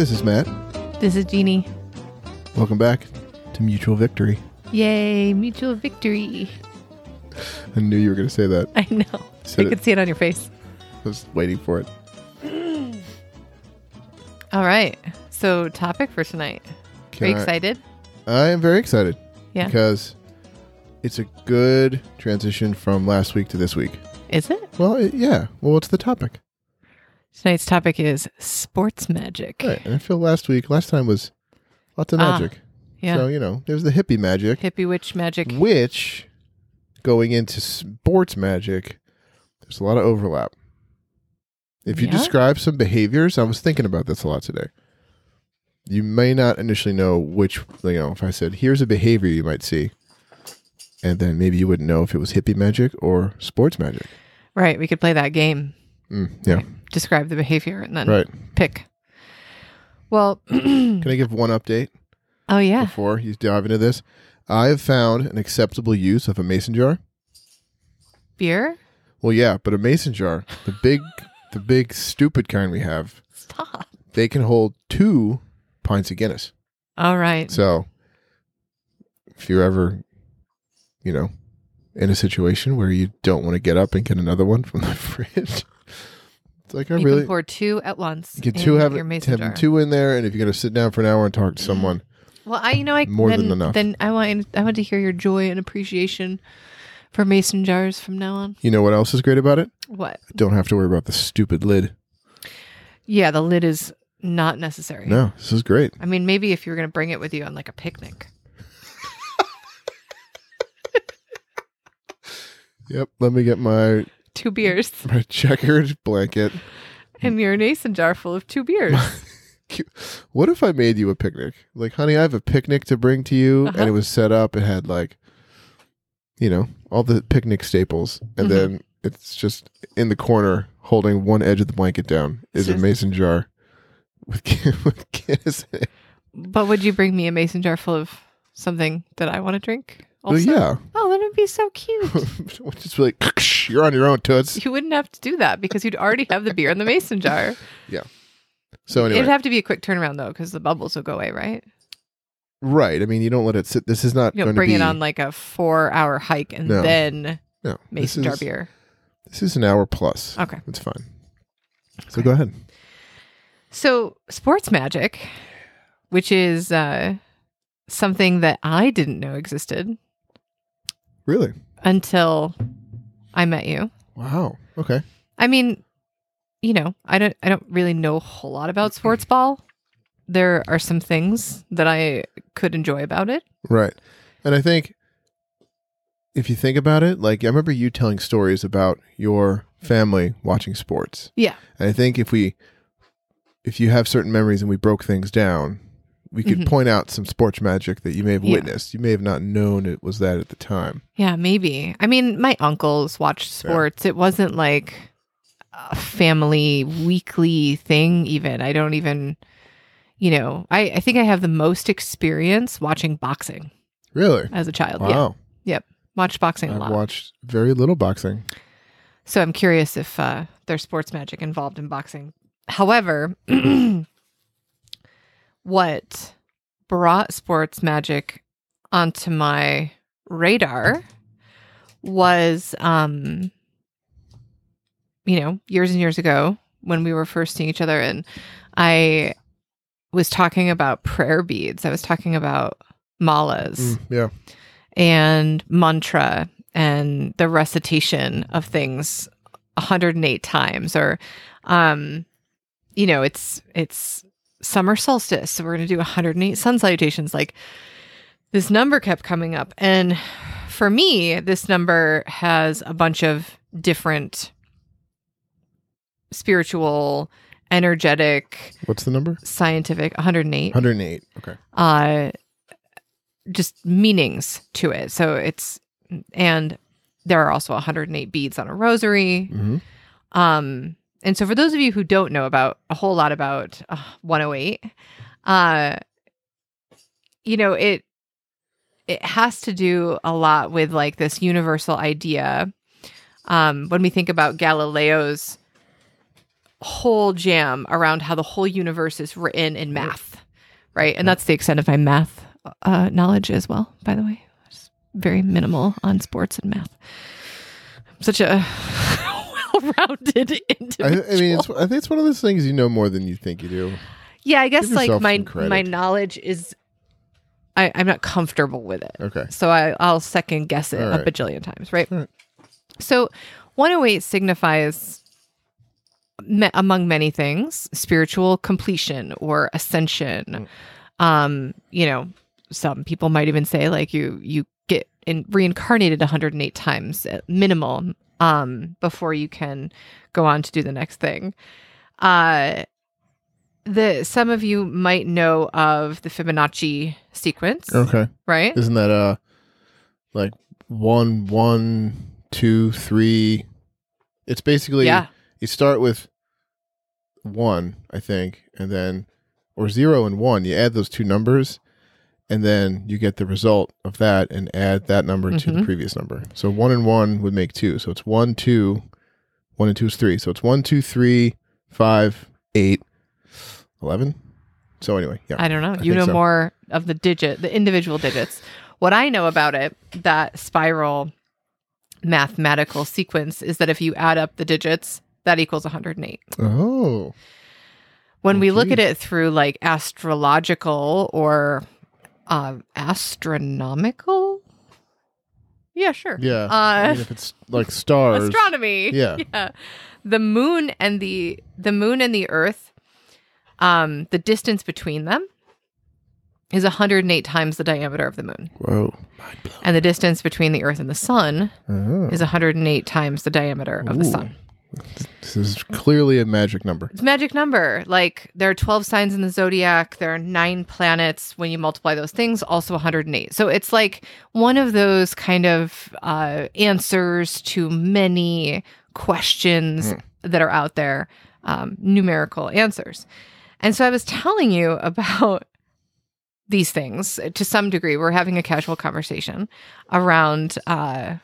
This is Matt. This is Jeannie. Welcome back to Mutual Victory. Yay, mutual victory. I knew you were going to say that. I know. Said I it. could see it on your face. I was waiting for it. All right. So, topic for tonight. Are you I- excited? I am very excited Yeah. because it's a good transition from last week to this week. Is it? Well, it, yeah. Well, what's the topic? Tonight's topic is sports magic. Right. And I feel last week, last time was lots of Ah, magic. Yeah. So, you know, there's the hippie magic, Hippie witch magic. which going into sports magic, there's a lot of overlap. If you Yeah? describe some behaviors, I was thinking about this a lot today. You may not initially know which, you know, if I said, here's a behavior you might see, and then maybe you wouldn't know if it was hippie magic or sports magic. Right. We could play that game. Mm, yeah, Describe the behavior and then right. pick. Well, Can I give one update oh, yeah. before you dive into this? I have found an acceptable use of a mason jar. Beer? Well, yeah, but a mason jar, the big, the big stupid kind we have, Stop. they can hold two pints of Guinness. All right. So, if you're ever, you know, in a situation where you don't want to get up and get another one from the fridge, like I you really can pour two at once. get in two have, your mason have jar. two in there, and if you're gonna sit down for an hour and talk to someone, Well, I you know I More then, than enough. Then I want I want to hear your joy and appreciation for mason jars from now on. you know what else is great about it? What? Don't have to worry about the stupid lid. Yeah, the lid is not necessary. No, this is great. I mean, maybe if you were going to bring it with you on like a picnic. Yep. Let me get my Two beers my checkered blanket. and your mason jar full of two beers. What if I made you a picnic? Like, honey, I have a picnic to bring to you, Uh-huh. and it was set up. It had like, you know, all the picnic staples, and Mhm. then it's just in the corner, holding one edge of the blanket down, is a mason jar with with Guinness but would you bring me a mason jar full of something that I want to drink? Also? yeah, Oh, that would be so cute. just be like, you're on your own, toots. you wouldn't have to do that because you'd already have the beer in the mason jar. Yeah. So anyway, It'd have to be a quick turnaround though, because the bubbles will go away, right? right? I mean, you don't let it sit. This is not You don't bring to it on like a four-hour hike and No. then no, mason jar beer. This is an hour plus. Okay. It's fine. So go ahead. So, sports magic, which is uh, something that I didn't know existed Really? until I met you. Wow. Okay. I mean, you know, I don't I don't really know a whole lot about sports ball. There are some things that I could enjoy about it. Right. And I think if you think about it, like I remember you telling stories about your family watching sports. Yeah. And I think if we if you have certain memories and we broke things down, we could Mhm. point out some sports magic that you may have Yeah. witnessed. You may have not known it was that at the time. Yeah, maybe. I mean, my uncles watched sports. It wasn't like a family weekly thing, even. I don't even, you know, I, I think I have the most experience watching boxing Really? as a child. Yeah. Yep. Watched boxing I've lot. watched very little boxing. So I'm curious if uh, there's sports magic involved in boxing. However, what brought sports magic onto my radar was, um, you know, years and years ago when we were first seeing each other, and I was talking about prayer beads. I was talking about malas Mm, yeah. and mantra and the recitation of things 108 times or um you know it's it's summer solstice. So we're going to do 108 sun salutations. Like this number kept coming up. And for me this number has a bunch of different spiritual energetic What's the number? scientific 108 108. Okay. uh just meanings to it. So it's and there are also 108 beads on a rosary. Hmm um and so for those of you who don't know about a whole lot about uh, 108 uh you know it it has to do a lot with like this universal idea um when we think about galileo's whole jam around how the whole universe is written in math, right? And that's the extent of my math uh, knowledge as well, by the way. Just very minimal on sports and math. I'm such a well-rounded I, individual. I mean, it's, I think it's one of those things you know more than you think you do. yeah, I guess like my my knowledge is, I, I'm not comfortable with it. Okay. So I, I'll second guess it All a right. bajillion times, right? Right. So 108 signifies, me- among many things, spiritual completion or ascension. Mm. Um, you know, some people might even say like you you get in, reincarnated 108 times at minimum um, before you can go on to do the next thing. Uh, the some of you might know of the Fibonacci sequence, Okay. right? Isn't that uh like one, one, two, three? It's basically yeah. you start with one, I think, and then or zero and one. You add those two numbers, and then you get the result of that, and add that number to the Mhm. previous number. So one and one would make two. So it's one, two. One and two is three. So it's one, two, three, five, eight, eleven. So anyway, yeah. I don't know. I you know so. more of the digit, the individual digits. What I know about it, that spiral mathematical sequence is that if you add up the digits, that equals 108. Oh, When we look at it through like astrological or um, astronomical, yeah, sure. yeah. I Uh, mean, if it's like stars, astronomy. Yeah. yeah. The moon and the the moon and the earth, um, the distance between them is 108 times the diameter of the moon. whoa. And the distance between the earth and the sun Oh. is 108 times the diameter of the sun. This is clearly a magic number. It's a magic number. Like there are 12 signs in the zodiac, there are 9 planets when you multiply those things, also 108. So it's like one of those kind of uh, answers to many questions that are out there, um, numerical answers. And so I was telling you about these things to some degree. We're having a casual conversation around uh,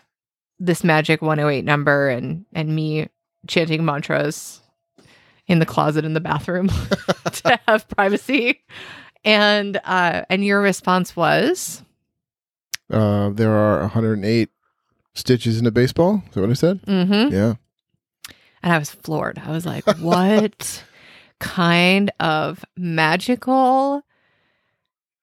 this magic 108 number and and me chanting mantras in the closet in the bathroom to have privacy. And uh, and your response was Uh, there are 108 stitches in a baseball. Is that what I said? mm-hmm. Yeah. And I was floored. I was like, what kind of magical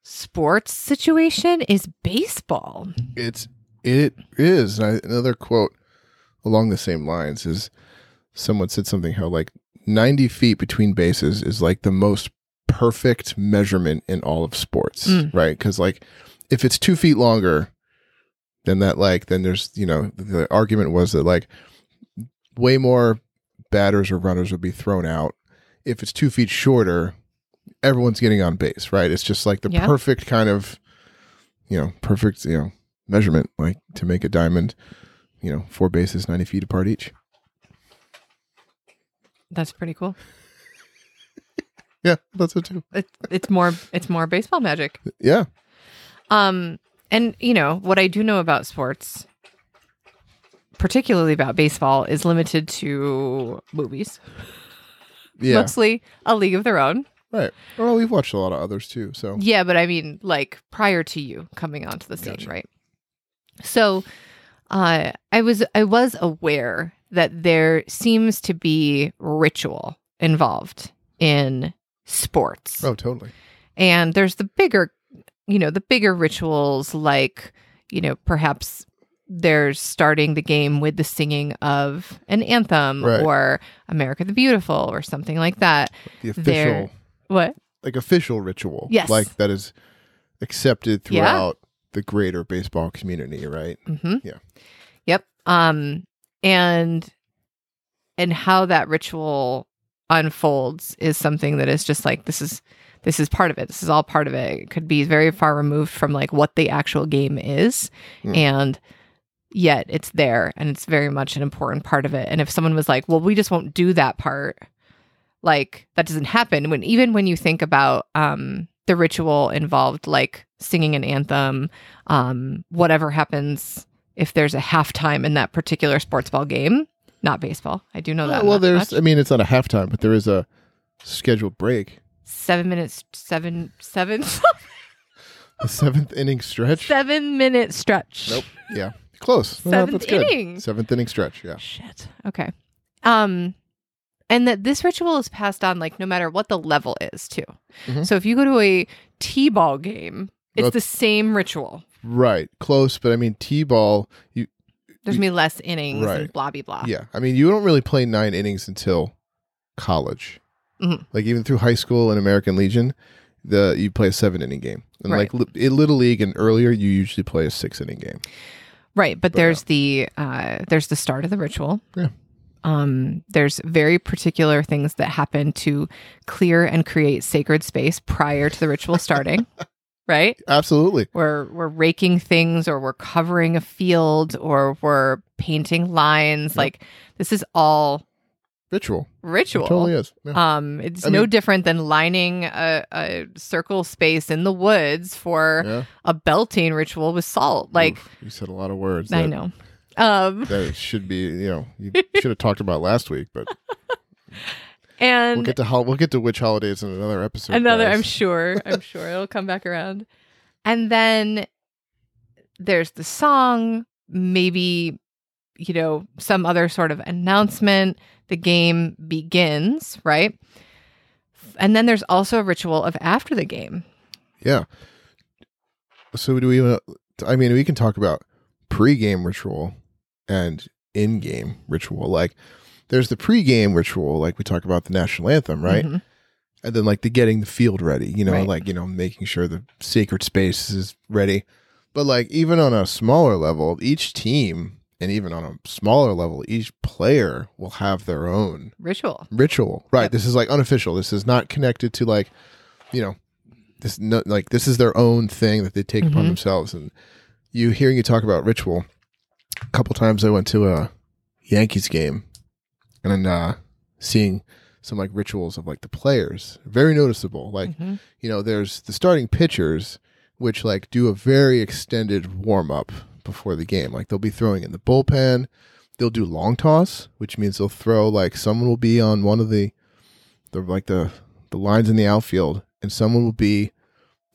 sports situation is baseball? It's it is. I, another quote along the same lines is someone said something how like 90 feet between bases is like the most perfect measurement in all of sports, Mm. right? Because like if it's two feet longer than that, like then there's you know the argument was that like way more batters or runners would be thrown out. If it's two feet shorter, everyone's getting on base, right? It's just like the Yeah. perfect kind of you know perfect you know measurement like to make a diamond you know four bases 90 feet apart each That's pretty cool. yeah that's it too It, it's more it's more baseball magic. yeah Um, and you know what I do know about sports, particularly about baseball, is limited to movies. yeah Mostly a league of their own. right well we've watched a lot of others too so Yeah, but I mean, like prior to you coming onto the scene, Gotcha. right? So, uh, I was I was aware that there seems to be ritual involved in sports. oh totally and there's the bigger you know the bigger rituals like you know perhaps there's starting the game with the singing of an anthem Right. or america the beautiful or something like that the official There- what like official ritual Yes. like that is accepted Yeah. throughout the greater baseball community right Mm-hmm. Yeah. yep um and and how that ritual unfolds is something that is just like this is this is part of it. This is all part of it. It could be very far removed from like what the actual game is. Mm. and yet it's there and it's very much an important part of it. And if someone was like well we just won't do that part like that doesn't happen. When even when you think about um the ritual involved like singing an anthem um whatever happens if there's a halftime in that particular sports ball game Not baseball. I do know Oh, that. well, there's. much. I mean, it's not a halftime, but there is a scheduled break. seven minutes, seven, seven, The seventh inning stretch. seven minute stretch. Nope. Yeah, close. No, Seventh that's good. inning. Seventh inning stretch. Yeah. Shit. Okay. Um, and that this ritual is passed on like no matter what the level is too. Mhm. So if you go to a t-ball game, it's Well- the same ritual. Right. Close, but I mean, t-ball. You. There's gonna be less innings Right. and blah blah blah. Yeah. I mean, you don't really play nine innings until college. Mhm. Like even through high school and American Legion, the you play a seven inning game, and Right. like li- in little league and earlier, you usually play a six inning game. Right, but But, there's the uh there's the start of the ritual. Yeah. Um there's very particular things that happen to clear and create sacred space prior to the ritual starting. right? Absolutely. We're we're raking things or we're covering a field or we're painting lines. Yep. Like this is all Ritual. ritual. It totally is. Yeah. Um, it's I no mean- different than lining a, a circle space in the woods for yeah. a Beltane ritual with salt. Like Oof, you said a lot of words. I that- know. Um, that should be you know you should have talked about last week but and we'll get to hol- we'll get to witch holidays in another episode another guys. i'm sure i'm sure. It'll come back around. And then there's the song maybe you know some other sort of announcement. The game begins right? And then there's also a ritual of after the game. Yeah. So do we wanna- i mean we can talk about pre-game ritual and in-game ritual. Like there's the pre-game ritual like we talk about the national anthem right Mhm. and then like the getting the field ready you know Right. like you know making sure the sacred space is ready but like even on a smaller level each team and even on a smaller level each player will have their own ritual ritual right Yep. this is like unofficial this is not connected to like you know this no, like this is their own thing that they take upon Mhm. themselves and you hearing you talk about ritual a couple times i went to a yankees game and uh seeing some like rituals of like the players. Very noticeable. Like Mhm. you know there's the starting pitchers which like do a very extended warm up before the game. Like they'll be throwing in the bullpen. They'll do long toss which means they'll throw like someone will be on one of the the like the the lines in the outfield and someone will be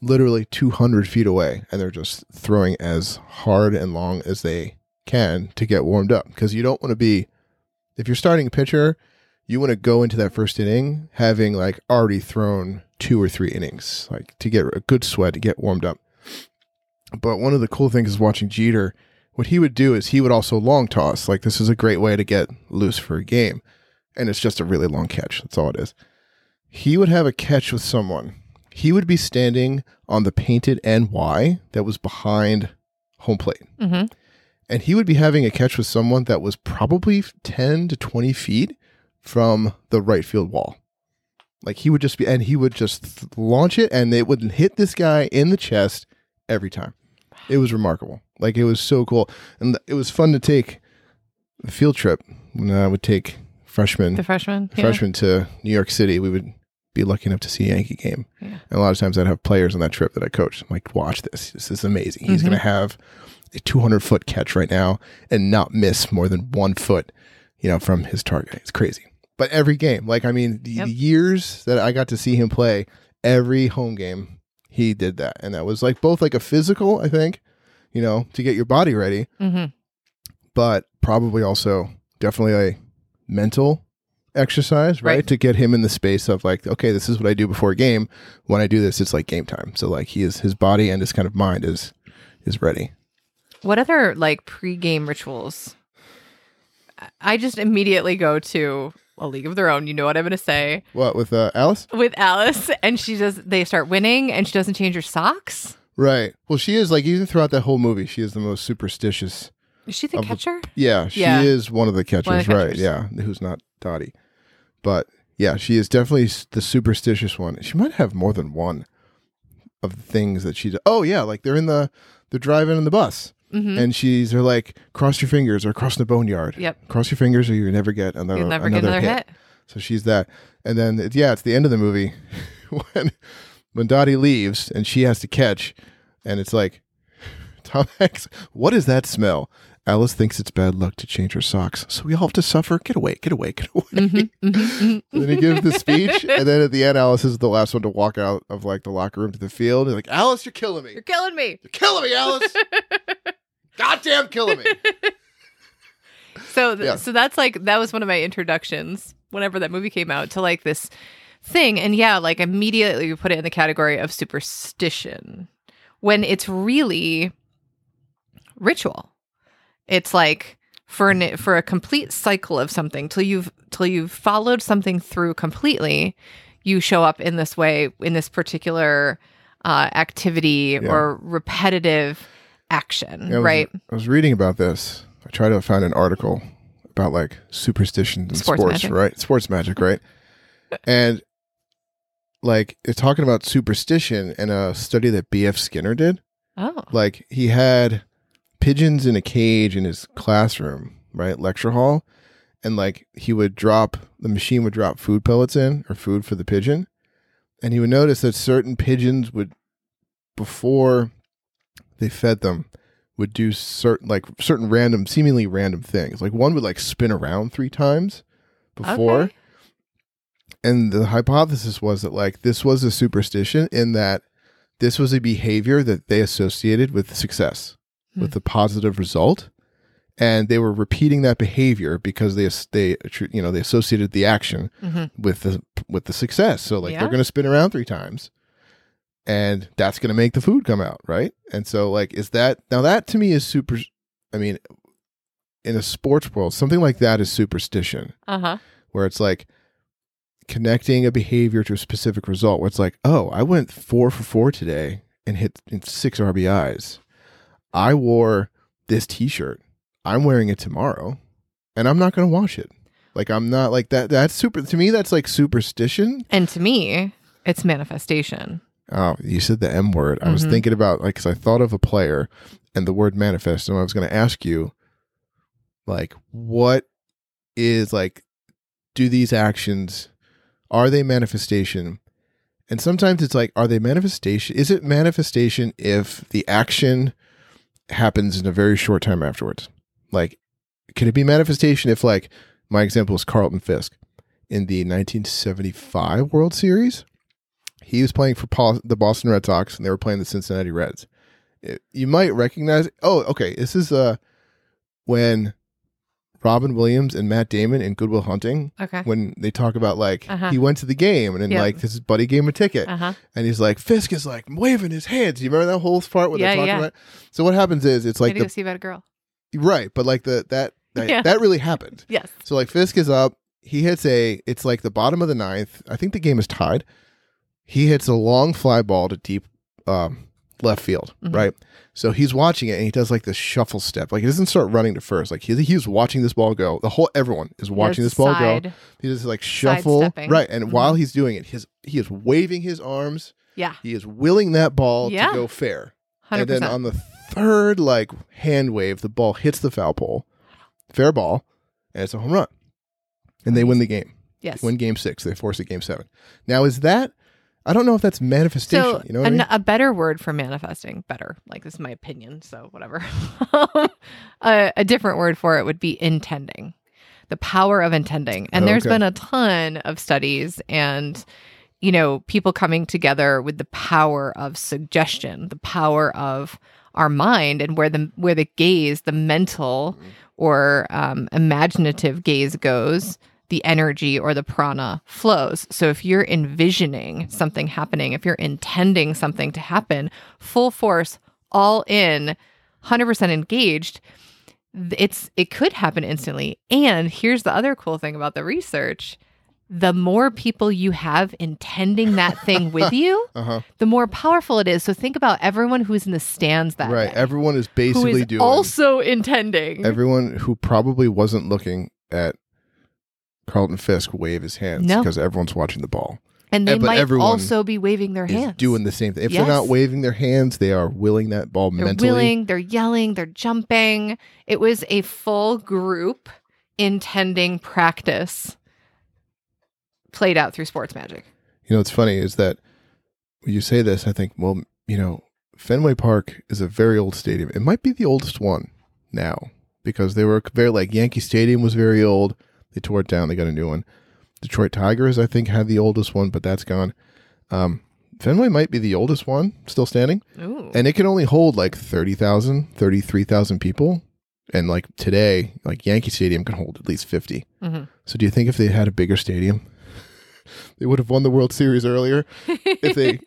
literally 200 feet away and they're just throwing as hard and long as they can to get warmed up. Because you don't want to be if you're starting a pitcher you want to go into that first inning having like already thrown two or three innings like to get a good sweat to get warmed up. But one of the cool things is watching jeter what he would do is he would also long toss like this is a great way to get loose for a game and it's just a really long catch that's all it is. He would have a catch with someone. He would be standing on the painted ny that was behind home plate. Mhm. And he would be having a catch with someone that was probably 10 to 20 feet from the right field wall. Like he would just be, and he would just th- launch it, and it would hit this guy in the chest every time. It was remarkable. Like it was so cool, and th- it was fun to take a field trip when I would take freshmen the freshman yeah. freshmen to New York City. We would be lucky enough to see a Yankee game, Yeah. and a lot of times I'd have players on that trip that I coached. I'm like, watch this. This is amazing. He's Mhm. going to have a 200 foot catch right now and not miss more than one foot, you know, from his target. It's crazy. But every game, like I mean, the, Yep. the years that I got to see him play, every home game he did that, and that was like both like a physical, I think, you know, to get your body ready, Mhm. but probably also definitely a mental exercise, right? Right. To get him in the space of like, okay, this is what I do before a game. When I do this, it's like game time. So like he is his body and his kind of mind is is ready. What other like pre-game rituals? I- just immediately go to a League of Their Own. You know what I'm going to say What with uh, Alice? with Alice, and she does. They start winning, and she doesn't change her socks. Right. Well, she is like even throughout that whole movie, she is the most superstitious. Is she the Of the- catcher? Yeah, she Yeah. is one of the catchers, of the right? catchers. Yeah, who's not Dottie, but yeah, she is definitely the superstitious one. She might have more than one of the things that she. d- Oh yeah, like they're in the they're driving in the bus. Mm-hmm. and she's they're like cross your fingers or cross the boneyard Yep. cross your fingers or you never get another, You'll never another, get another hit. hit. so she's that and then it- yeah it's the end of the movie when when dottie leaves and she has to catch and it's like tom hanks what is that smell Alice thinks it's bad luck to change her socks, so we all have to suffer. Get away, get away, get away. Mhm, mhm, mhm. Then he gives the speech, and then at the end, Alice is the last one to walk out of like the locker room to the field. He's like, Alice, you're killing me. You're killing me. You're killing me, Alice. Goddamn killing me. So, th- Yeah. so that's like that was one of my introductions whenever that movie came out to like this thing, and yeah, like immediately we put it in the category of superstition when it's really ritual. It's like for an, for a complete cycle of something till you've till you've followed something through completely, you show up in this way in this particular uh, activity Yeah. or repetitive action, Yeah, I was- right? I was reading about this. I tried to find an article about like superstitions and Sports sports, right? Sports magic, right? and like it's talking about superstition in a study that B.F. Skinner did. Oh, Like he had pigeons in a cage in his classroom, right? Lecture hall. And like he would drop the machine would drop food pellets in or food for the pigeon. And he would notice that certain pigeons would before they fed them would do certain like certain random seemingly random things. Like one would like spin around three times before. Okay. And the hypothesis was that like this was a superstition in that this was a behavior that they associated with success, Hmm. with a positive result, and they were repeating that behavior because they they you know they associated the action Mhm. with the with the success. So like Yeah. they're going to spin around three times, and that's going to make the food come out, right? And so like is that now that to me is super. I mean, in a sports world, something like that is superstition Uh huh. where it's like connecting a behavior to a specific result where it's like oh i went four for four today and hit in six rbis i wore this t-shirt. I'm wearing it tomorrow and i'm not going to wash it. Like i'm not like that that's super to me that's like superstition. And to me, it's manifestation. oh you said the m word. I was Mhm. thinking about like because i thought of a player and the word manifest and i was going to ask you like what is like do these actions are they manifestation? And sometimes it's like are they manifestation is it manifestation if the action happens in a very short time afterwards. Like can it be manifestation if like my example is carlton fisk. In the 1975 world series he was playing for Paul, the boston red sox and they were playing the cincinnati reds. It- you might recognize oh okay this is uh when robin williams and matt damon in goodwill hunting Okay. when they talk about like Uh-huh. he went to the game and then Yep. like this is buddy gave him a ticket Uh huh. and he's like Fisk is like waving his hands. You remember that whole part where Yeah, they're talking yeah. about? So what happens is it's Like go the see about a girl. right, but like the that that, Yeah. that really happened. Yes. So like Fisk is up, he hits a it's like the bottom of the ninth. I think the game is tied. He hits a long fly ball to deep um, left field, Mhm. right? So he's watching it and he does like this shuffle step. Like he doesn't start running to first. Like he, he's watching this ball go. The whole everyone is watching this ball go. side. He does like shuffle, right? And Mhm. while he's doing it, his he is waving his arms. Yeah. He is willing that ball Yeah. to go fair. Hundred And then on the third like hand wave, the ball hits the foul pole. Fair ball, and it's a home run. And they win the game. Yes. Win game six. They force a game seven. Now is that I don't know if that's manifestation. So you know what I mean? a better word for manifesting, better. Like this is my opinion, so whatever. a, a different word for it would be intending. The power of intending. And Oh, there's okay. been a ton of studies and you know, people coming together with the power of suggestion, the power of our mind and where the where the gaze, the mental Mm-hmm. or um, imaginative gaze goes, the energy or the prana flows. So if you're envisioning something happening, if you're intending something to happen, full force, all in, 100% engaged, it's it could happen instantly. And here's the other cool thing about the research. The more people you have intending that thing with you, Uh huh. the more powerful it is. So think about everyone who's in the stands that Right. day, Everyone is basically is doing also intending. everyone who probably wasn't looking at Carlton Fisk wave his hands No. because everyone's watching the ball. and they but might everyone also be waving their hands. doing the same thing. If they're not waving their hands, they are willing that ball They're mentally. willing, they're yelling, they're jumping. It was a full group intending practice played out through sports magic. You know, what's funny is that when you say this, I think, well, you know, Fenway Park is a very old stadium. It might be the oldest one now because they were very like Yankee Stadium was very old. They tore it down. They got a new one. Detroit Tigers, I think, had the oldest one, but that's gone. Um, Fenway might be the oldest one still standing, Ooh. and it can only hold like 30,000, 33,000 people. And like today, like Yankee Stadium can hold at least 50. Mhm. So do you think if they had a bigger stadium, they would have won the World Series earlier? if they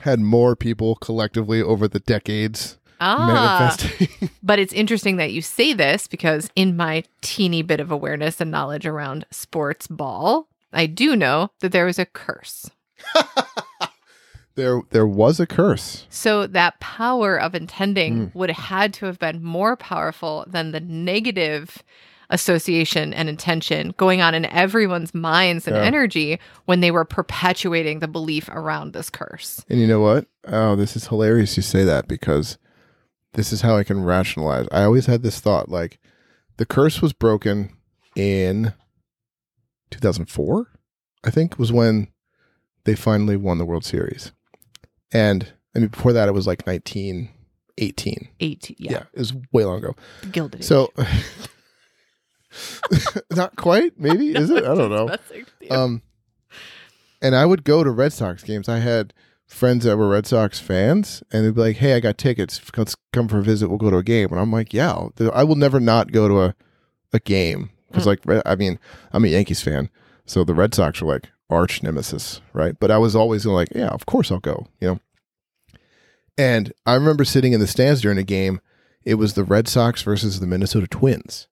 had more people collectively over the decades ah, manifesting. but it's interesting that you say this because in my teeny bit of awareness and knowledge around sports ball, I do know that there was a curse. there there was a curse. So that power of intending Mm. would have had to have been more powerful than the negative association and intention going on in everyone's minds and Yeah. energy when they were perpetuating the belief around this curse. And you know what? Oh, this is hilarious you say that because this is how I can rationalize. I always had this thought like the curse was broken in 2004, I think was when they finally won the World Series. And I mean before that it was like 1918. Eight, Yeah, yeah, it was way long ago. gilded. So not quite, maybe is it? I don't know. Um, and I would go to Red Sox games. I had friends that were Red Sox fans, and they'd be like, "Hey, I got tickets. Let's come for a visit. We'll go to a game." And I'm like, "Yeah, I'll- never not go to a a game because, hmm. like, I mean, I'm a Yankees fan, so the Red Sox are like arch nemesis, right? But I was always like, "Yeah, of course I'll go," you know. And I remember sitting in the stands during a game. It was the Red Sox versus the Minnesota Twins,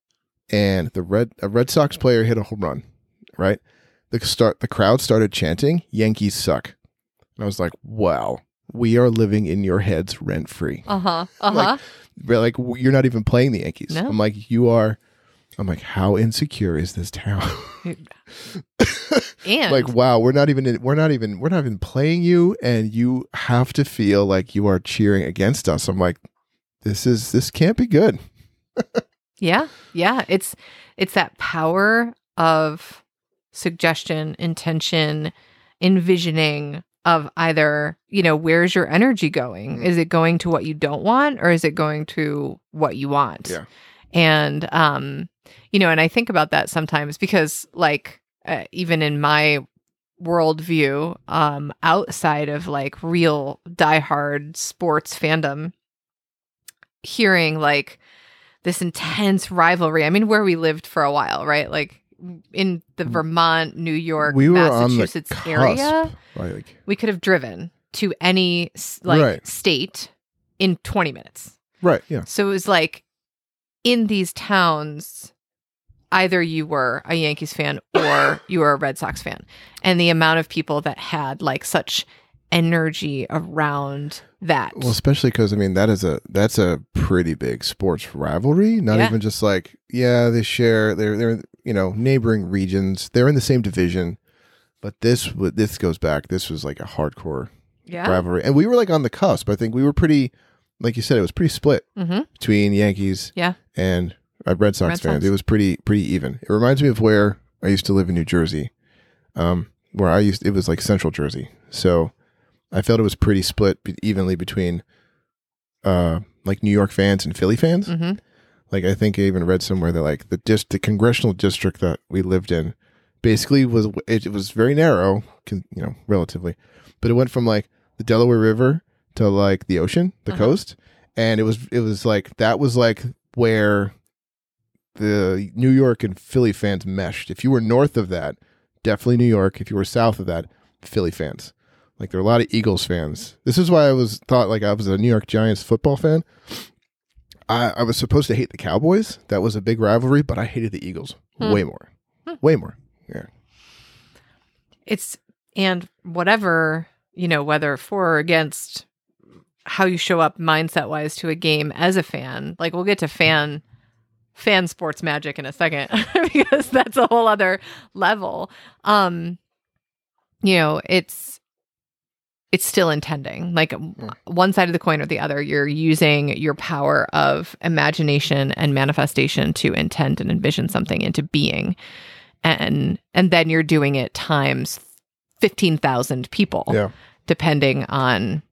and the Red a Red Sox player hit a home run, right? the start the crowd started chanting yankees suck and i was like wow we are living in your heads rent free uh-huh. Uh-huh. like w- you're not even playing the yankees No. i'm like you are i'm like how insecure is this town and like wow we're not even in, we're not even we're not even playing you and you have to feel like you are cheering against us i'm like this is this can't be good Yeah. Yeah. It's it's that power of suggestion, intention, envisioning of either, you know, where's your energy going? Mhm. Is it going to what you don't want or is it going to what you want? Yeah. And um, you know, and I think about that sometimes because like uh, even in my worldview, um, outside of like real diehard sports fandom, hearing like this intense rivalry. I mean, where we lived for a while, right? Like in the Vermont, New York, Mm. we were on the Massachusetts area, like we could have driven to any like Right. state in 20 minutes. right yeah So it was like in these towns, either you were a Yankees fan or you were a Red Sox fan. And the amount of people that had like such energy around that. Well, especially because I mean that is a that's a pretty big sports rivalry. Not Yeah. even just like yeah, they share they're they're you know neighboring regions. They're in the same division, but this this goes back. This was like a hardcore yeah. rivalry, and we were like on the cusp. I think we were pretty, like you said, it was pretty split Mm-hmm. between Yankees Yeah. and uh, Red Sox Red fans. Sox. It was pretty pretty even. It reminds me of where I used to live in New Jersey, um, where I used it was like Central Jersey. So I felt it was pretty split evenly between uh, like New York fans and Philly fans. Mm-hmm. Like I think I even read somewhere that like the dis- the congressional district that we lived in basically was it, it was very narrow, con- you know, relatively, but it went from like the Delaware River to like the ocean, the Uh-huh. coast, and it was it was like that was like where the New York and Philly fans meshed. If you were north of that, definitely New York. If you were south of that, Philly fans. Like there are a lot of Eagles fans. This is why I was thought like I was a New York Giants football fan. I, I was supposed to hate the Cowboys. That was a big rivalry, but I hated the Eagles Hmm. way more. Way more. Yeah. It's and whatever, you know, whether for or against how you show up mindset wise to a game as a fan. Like we'll get to fan fan sports magic in a second because that's a whole other level. Um you know, it's it's still intending. Like one side of the coin or the other, you're using your power of imagination and manifestation to intend and envision something into being. And and then you're doing it times 15,000 people Yeah. depending on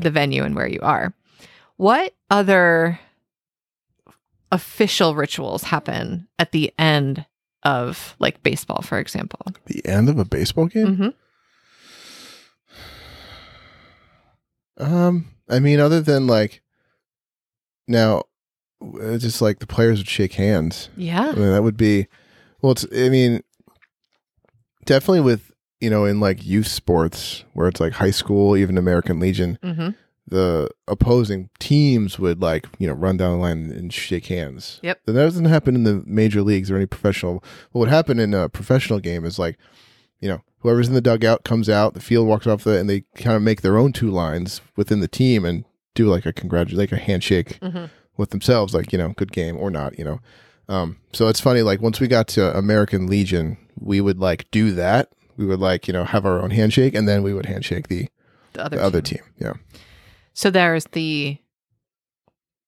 the venue and where you are. What other official rituals happen at the end of like baseball, for example. The end of a baseball game? hmm Um, I mean, other than like now, uh, just like the players would shake hands. Yeah. I mean, that would be well. It's I mean, definitely with you know in like youth sports where it's like high school, even American Legion, hmm the opposing teams would like you know run down the line and shake hands. Yep. That doesn't happen in the major leagues or any professional. What would happen in a professional game is like, you know, whoever's in the dugout comes out, the field walks off the, and they kind of make their own two lines within the team and do like a congratulate, like a handshake hmm with themselves, like you know, good game or not, you know. Um, so it's funny, like once we got to American Legion, we would like do that. We would like you know have our own handshake, and then we would handshake the, The other, the other team. team. Yeah. So there's the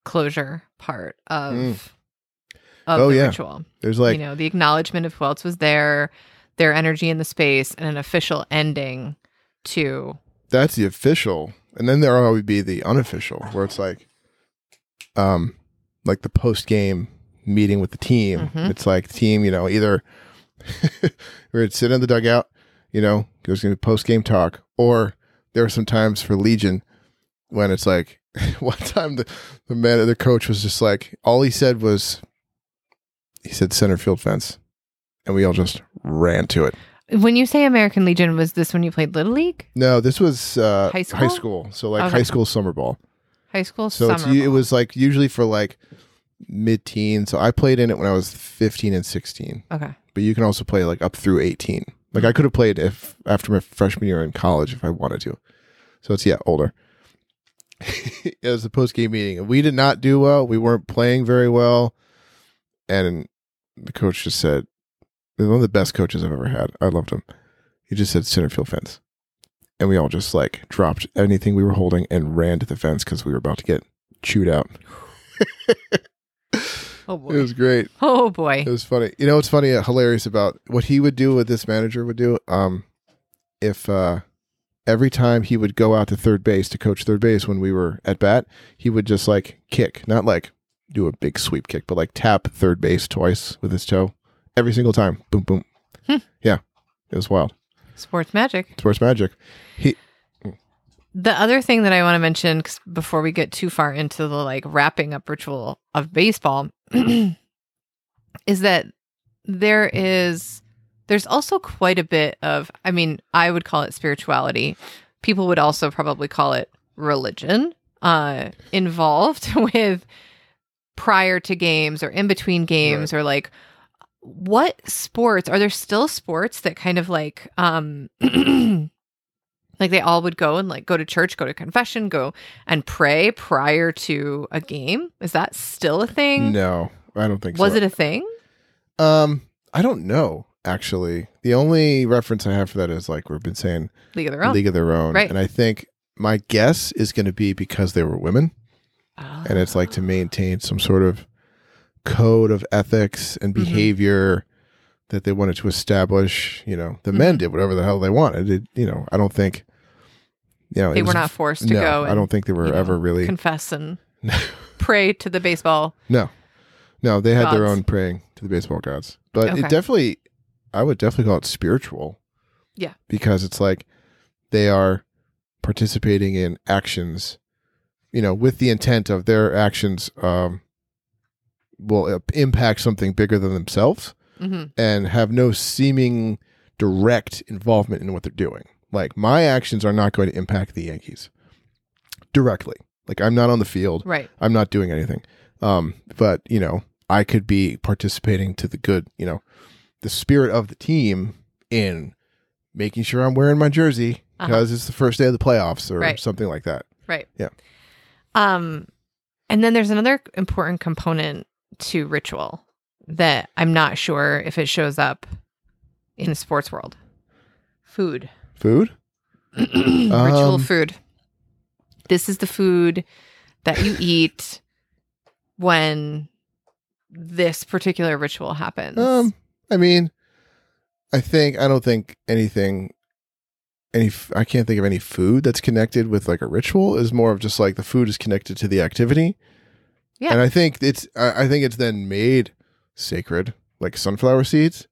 closure part of Mm. of Oh, the yeah. ritual. There's like you know, the acknowledgement of who else was there, their energy in the space, and an official ending to that's the official, and then there would be the unofficial, where it's like, um, like the post game meeting with the team. Mhm. It's like the team, you know, either we'd sit in the dugout, you know, there's gonna be post game talk, or there are some times for Legion when it's like one time the the man the coach was just like all he said was he said center field fence, and we all just ran to it. when you say American Legion, was this when you played Little League? No, this was uh, High High school? school. So like Okay. high school summer ball. High school So it's summer. u- it ball. was like usually for like mid teen. So I played in it when I was 15 and 16. okay. But you can also play like up through 18. Like I could have played if after my freshman year in college if I wanted to. So it's yeah, older. it was a post game meeting. and We did not do well. We weren't playing very well. And the coach just said, one of the best coaches I've ever had. I loved him. He just said center field fence. And we all just like dropped anything we were holding and ran to the fence because we were about to get chewed out. Oh boy. It was great. oh boy. It was funny. You know what's funny, uh, hilarious about what he would do, what this manager would do? Um, if uh, every time he would go out to third base to coach third base when we were at bat, he would just like kick, not like do a big sweep kick, but like tap third base twice with his toe every single time. Boom, boom. Hmm. Yeah, it was wild. Sports magic. Sports magic. He. The other thing that I want to mention 'cause before we get too far into the like wrapping up ritual of baseball is that there is there's also quite a bit of I mean, I would call it spirituality. People would also probably call it religion uh involved with prior to games or in between games or like what sports are there still sports that kind of like um like they all would go and like go to church go to confession go and pray prior to a game is that still a thing No, I don't think so. was so. it a thing Um, I don't know actually. The only reference I have for that is like we've been saying league of their own League of Their Own, Right. and I think my guess is going to be because they were women, Oh. and it's like to maintain some sort of code of ethics and Mhm. behavior that they wanted to establish. You know, the men Mhm. did whatever the hell they wanted. It, you know, I don't think. You know, they it were not forced to no, go I don't think they were you know, ever really. confess and pray to the baseball no, no, they had their own praying to the baseball gods, but Okay. it definitely, I would definitely call it spiritual. Yeah. because it's like they are participating in actions, you know, with the intent of their actions um, will uh, impact something bigger than themselves hmm and have no seeming direct involvement in what they're doing. Like my actions are not going to impact the Yankees directly. Like I'm not on the field. right I'm not doing anything. Um, but you know, I could be participating to the good, you know, the spirit of the team in making sure I'm wearing my jersey Uh-huh. because it's the first day of the playoffs or Right. something like that. right Yeah. um and then there's another important component to ritual that i'm not sure if it shows up in the sports world food Food? ritual Um, food. This is the food that you eat when this particular ritual happens. Um, I mean, I think I don't think anything. Any, I can't think of any food that's connected with like a ritual. Is more of just like the food is connected to the activity, Yeah. And I think it's I think it's then made sacred, like sunflower seeds.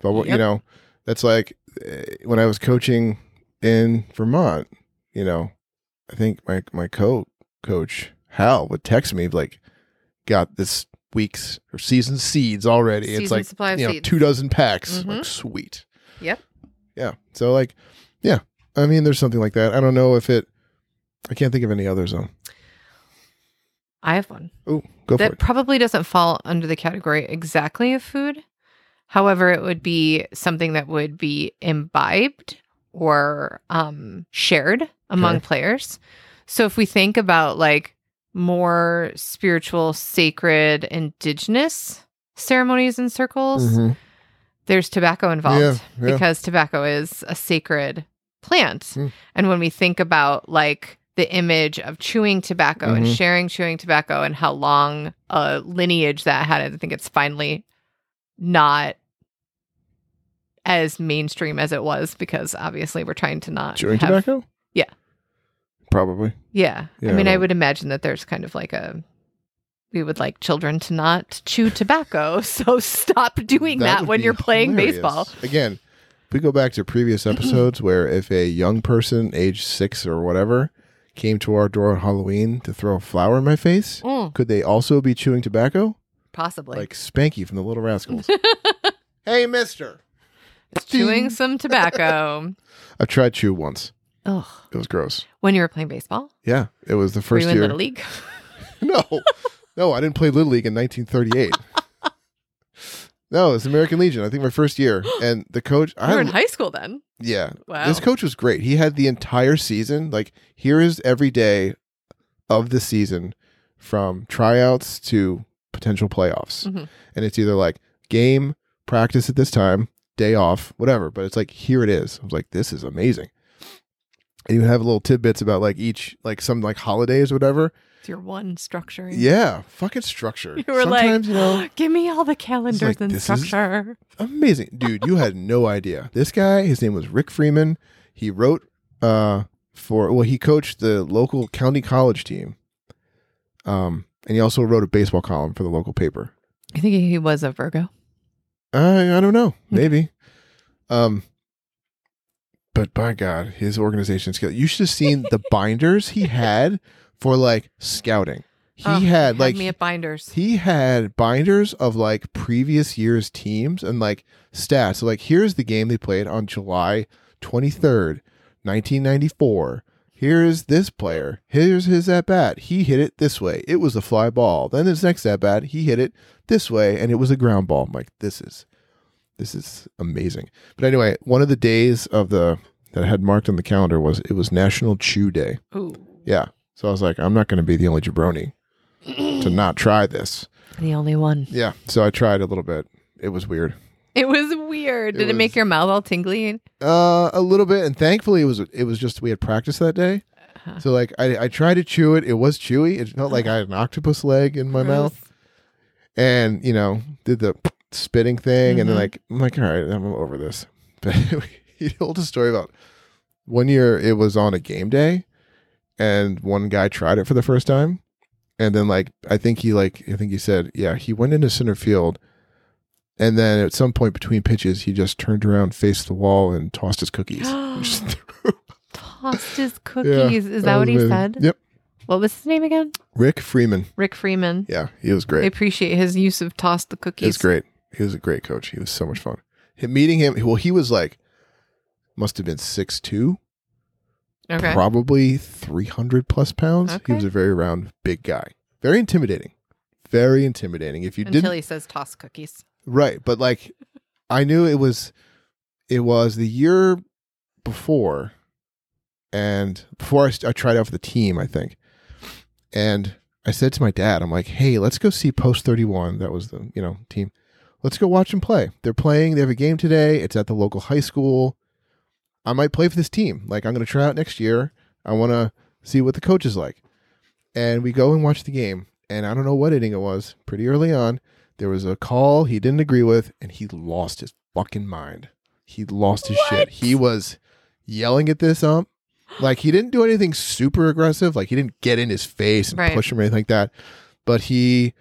But what you know, that's like eh, when I was coaching in Vermont. You know, I think my my co coach Hal would text me like, "Got this week's or season's seeds already." it's like supply you know seeds. two dozen packs. Mhm. Like sweet. Yep. Yeah. So like, yeah. I mean, there's something like that. I don't know if it. I can't think of any others though. I have one. Oh, go for that it. probably doesn't fall under the category exactly of food. However, it would be something that would be imbibed or um, shared among Okay. players. So if we think about like more spiritual, sacred, indigenous ceremonies and circles, Mhm. there's tobacco involved Yeah, yeah. because tobacco is a sacred plant. Mm. And when we think about like the image of chewing tobacco and Mhm. sharing chewing tobacco and how long a lineage that had, I think it's finally not as mainstream as it was because obviously we're trying to not Chewing have- tobacco? Yeah. Probably. Yeah. Yeah, I mean, I well- would imagine that there's kind of like a we would like children to not chew tobacco, so stop doing that, would when you're playing hilarious. baseball. Again, if we go back to previous episodes where if a young person, age six or whatever, came to our door on Halloween to throw a flower in my face, Mm, could they also be chewing tobacco? possibly. Like Spanky from the Little Rascals. hey, mister. chewing some tobacco. I've tried chew once. Ugh. It was gross. When you were playing baseball? Yeah, it was the Were first you in year. Little League? no, no, I didn't play Little League in 1938. No, it's American Legion. I think my first year, and the coach. You were in high school then. yeah, Wow. this coach was great. He had the entire season. Like here is every day of the season, from tryouts to potential playoffs, Mhm. and it's either like game practice at this time, day off, whatever. But it's like here it is. I was like, this is amazing. And you have little tidbits about like each like some like holidays or whatever. It's your one structure. Yeah, fucking structure. You were Sometimes, like, you know, give me all the calendars like, and structure. amazing, dude. You had no idea. This guy, his name was Rick Freeman. He wrote uh for well, he coached the local county college team. Um, and he also wrote a baseball column for the local paper. I think he was a Virgo. I I don't know, maybe. um, but by God, his organization skill. You should have seen the binders he had for like scouting. He Oh, had like me at binders. he had binders of like previous year's teams and like stats. So like here's the game they played on July 23rd, 1994. Here's this player. Here's his at bat. He hit it this way. It was a fly ball. Then his next at bat, he hit it this way and it was a ground ball. I'm like, this is this is amazing. But anyway, one of the days of the that I had marked on the calendar was it was National Chew Day. Ooh. Yeah. So I was like, I'm not going to be the only jabroni to not try this. The only one. Yeah. So I tried a little bit. It was weird. It was weird. It Did it make your mouth all tingly? Uh, a little bit, and thankfully it was it was just we had practice that day. Uh-huh. So like I I tried to chew it. It was chewy. It felt like I had an octopus leg in my Gross. mouth, and you know did the spitting thing, and then Mhm. like I'm like all right, I'm over this. But he told a story about one year it was on a game day, and one guy tried it for the first time, and then like I think he like I think he said yeah he went into center field. And then at some point between pitches, he just turned around, faced the wall, and tossed his cookies. Tossed his cookies. Is that was what he amazing. said? Yep. What was his name again? Rick Freeman. Rick Freeman. Yeah, he was great. I appreciate his use of toss the He cookies. was great. He was a great coach. He was so much fun. Him- meeting him, well, he was like, must have been six two, Okay. probably 300 plus pounds. He was a very round, big guy. Very intimidating. Very intimidating. If you Until didn't, he says toss cookies. right. But like, I knew it was, it was the year before, and before I, I tried out for the team, I think. And I said to my dad, I'm like, hey, let's go see Post 31. That was the, you know, team. Let's go watch them play. They're playing. They have a game today. It's at the local high school. I might play for this team. Like, I'm going to try out next year. I want to see what the coach is like. And we go and watch the game. And I don't know what inning it was. Pretty early on, there was a call he didn't agree with, and he lost his fucking mind. He lost his shit. He was yelling at this ump. Like he didn't do anything super aggressive. Like he didn't get in his face and Right. push him or anything like that. but he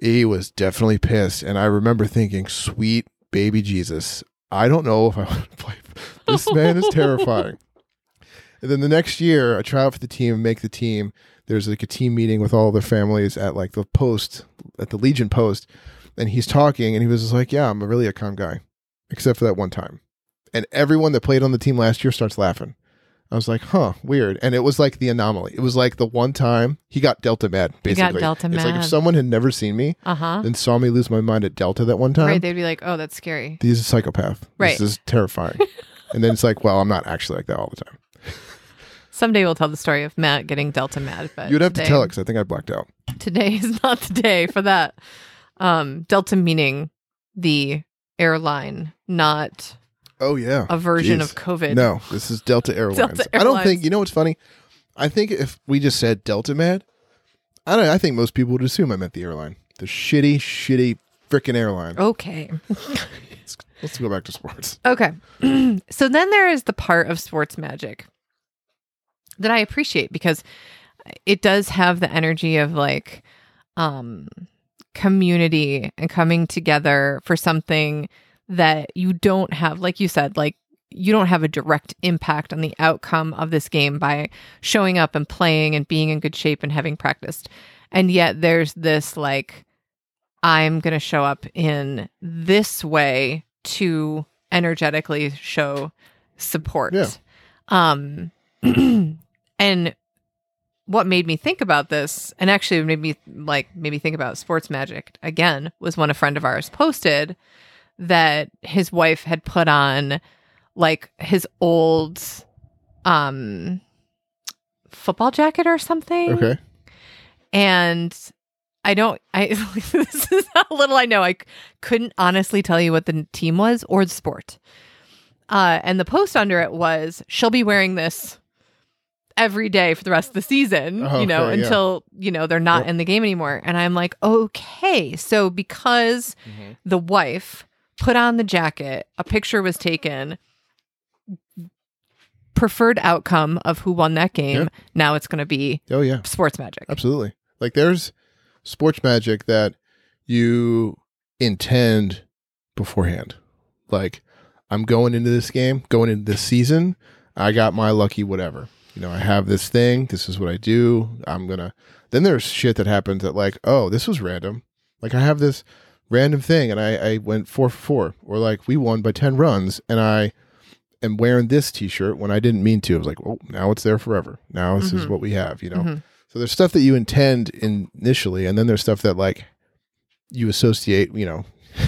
he was definitely pissed, and I remember thinking, "Sweet baby Jesus, I don't know if I want to play. This man is terrifying." And then the next year, I try out for the team, make the team. There's like a team meeting with all the families at like the post, at the Legion post, and he's talking, and he was just like, "Yeah, I'm a really a calm guy, except for that one time." And everyone that played on the team last year starts laughing. I was like, "Huh, weird." And it was like the anomaly. It was like the one time he got Delta mad. Basically, got Delta it's like if someone had never seen me Uh huh. and saw me lose my mind at Delta that one time, Right. They'd be like, oh, that's scary. he's a psychopath. Right. This is terrifying. and then it's like, well, I'm not actually like that all the time. Someday we'll tell the story of Matt getting Delta mad. But You'd have to tell it because I think I blacked out. Today is not the day for that. Um, Delta meaning the airline, not Oh yeah, a version Jeez. of COVID. No, this is Delta Airlines. Delta I don't think you know what's funny. I think if we just said Delta Mad, I don't. I think most people would assume I meant the airline, the shitty, shitty freaking airline. Okay. Let's, go back to sports. Okay. so then there is the part of sports magic that I appreciate because it does have the energy of like um community and coming together for something that you don't have like you said like you don't have a direct impact on the outcome of this game by showing up and playing and being in good shape and having practiced. And yet there's this like I'm going to show up in this way to energetically show support. Yeah. Um and what made me think about this and actually made me like made me think about sports magic again was when a friend of ours posted that his wife had put on like his old um football jacket or something Okay. and I don't. I this is how little I know. I couldn't honestly tell you what the team was or the sport. Uh, and the post under it was, "She'll be wearing this every day for the rest of the season. Oh, you know, okay, yeah. until you know they're not Yep. in the game anymore." And I'm like, okay, so because the wife put on the jacket, a picture was taken. Preferred outcome of who won that game. Yeah. Now it's going to be Oh yeah. sports magic. Absolutely. Like there's sports magic that you intend beforehand. Like I'm going into this game, going into this season, I got my lucky whatever. You know, I have this thing, this is what I do. I'm going to Then there's shit that happens that like, oh, this was random. Like I have this random thing and I I went 4 for 4 or like we won by 10 runs and I am wearing this t-shirt when I didn't mean to. I was like, "Oh, now it's there forever. Now this is Mhm. what we have, you know." Mhm. So there's stuff that you intend initially, and then there's stuff that like you associate. You know,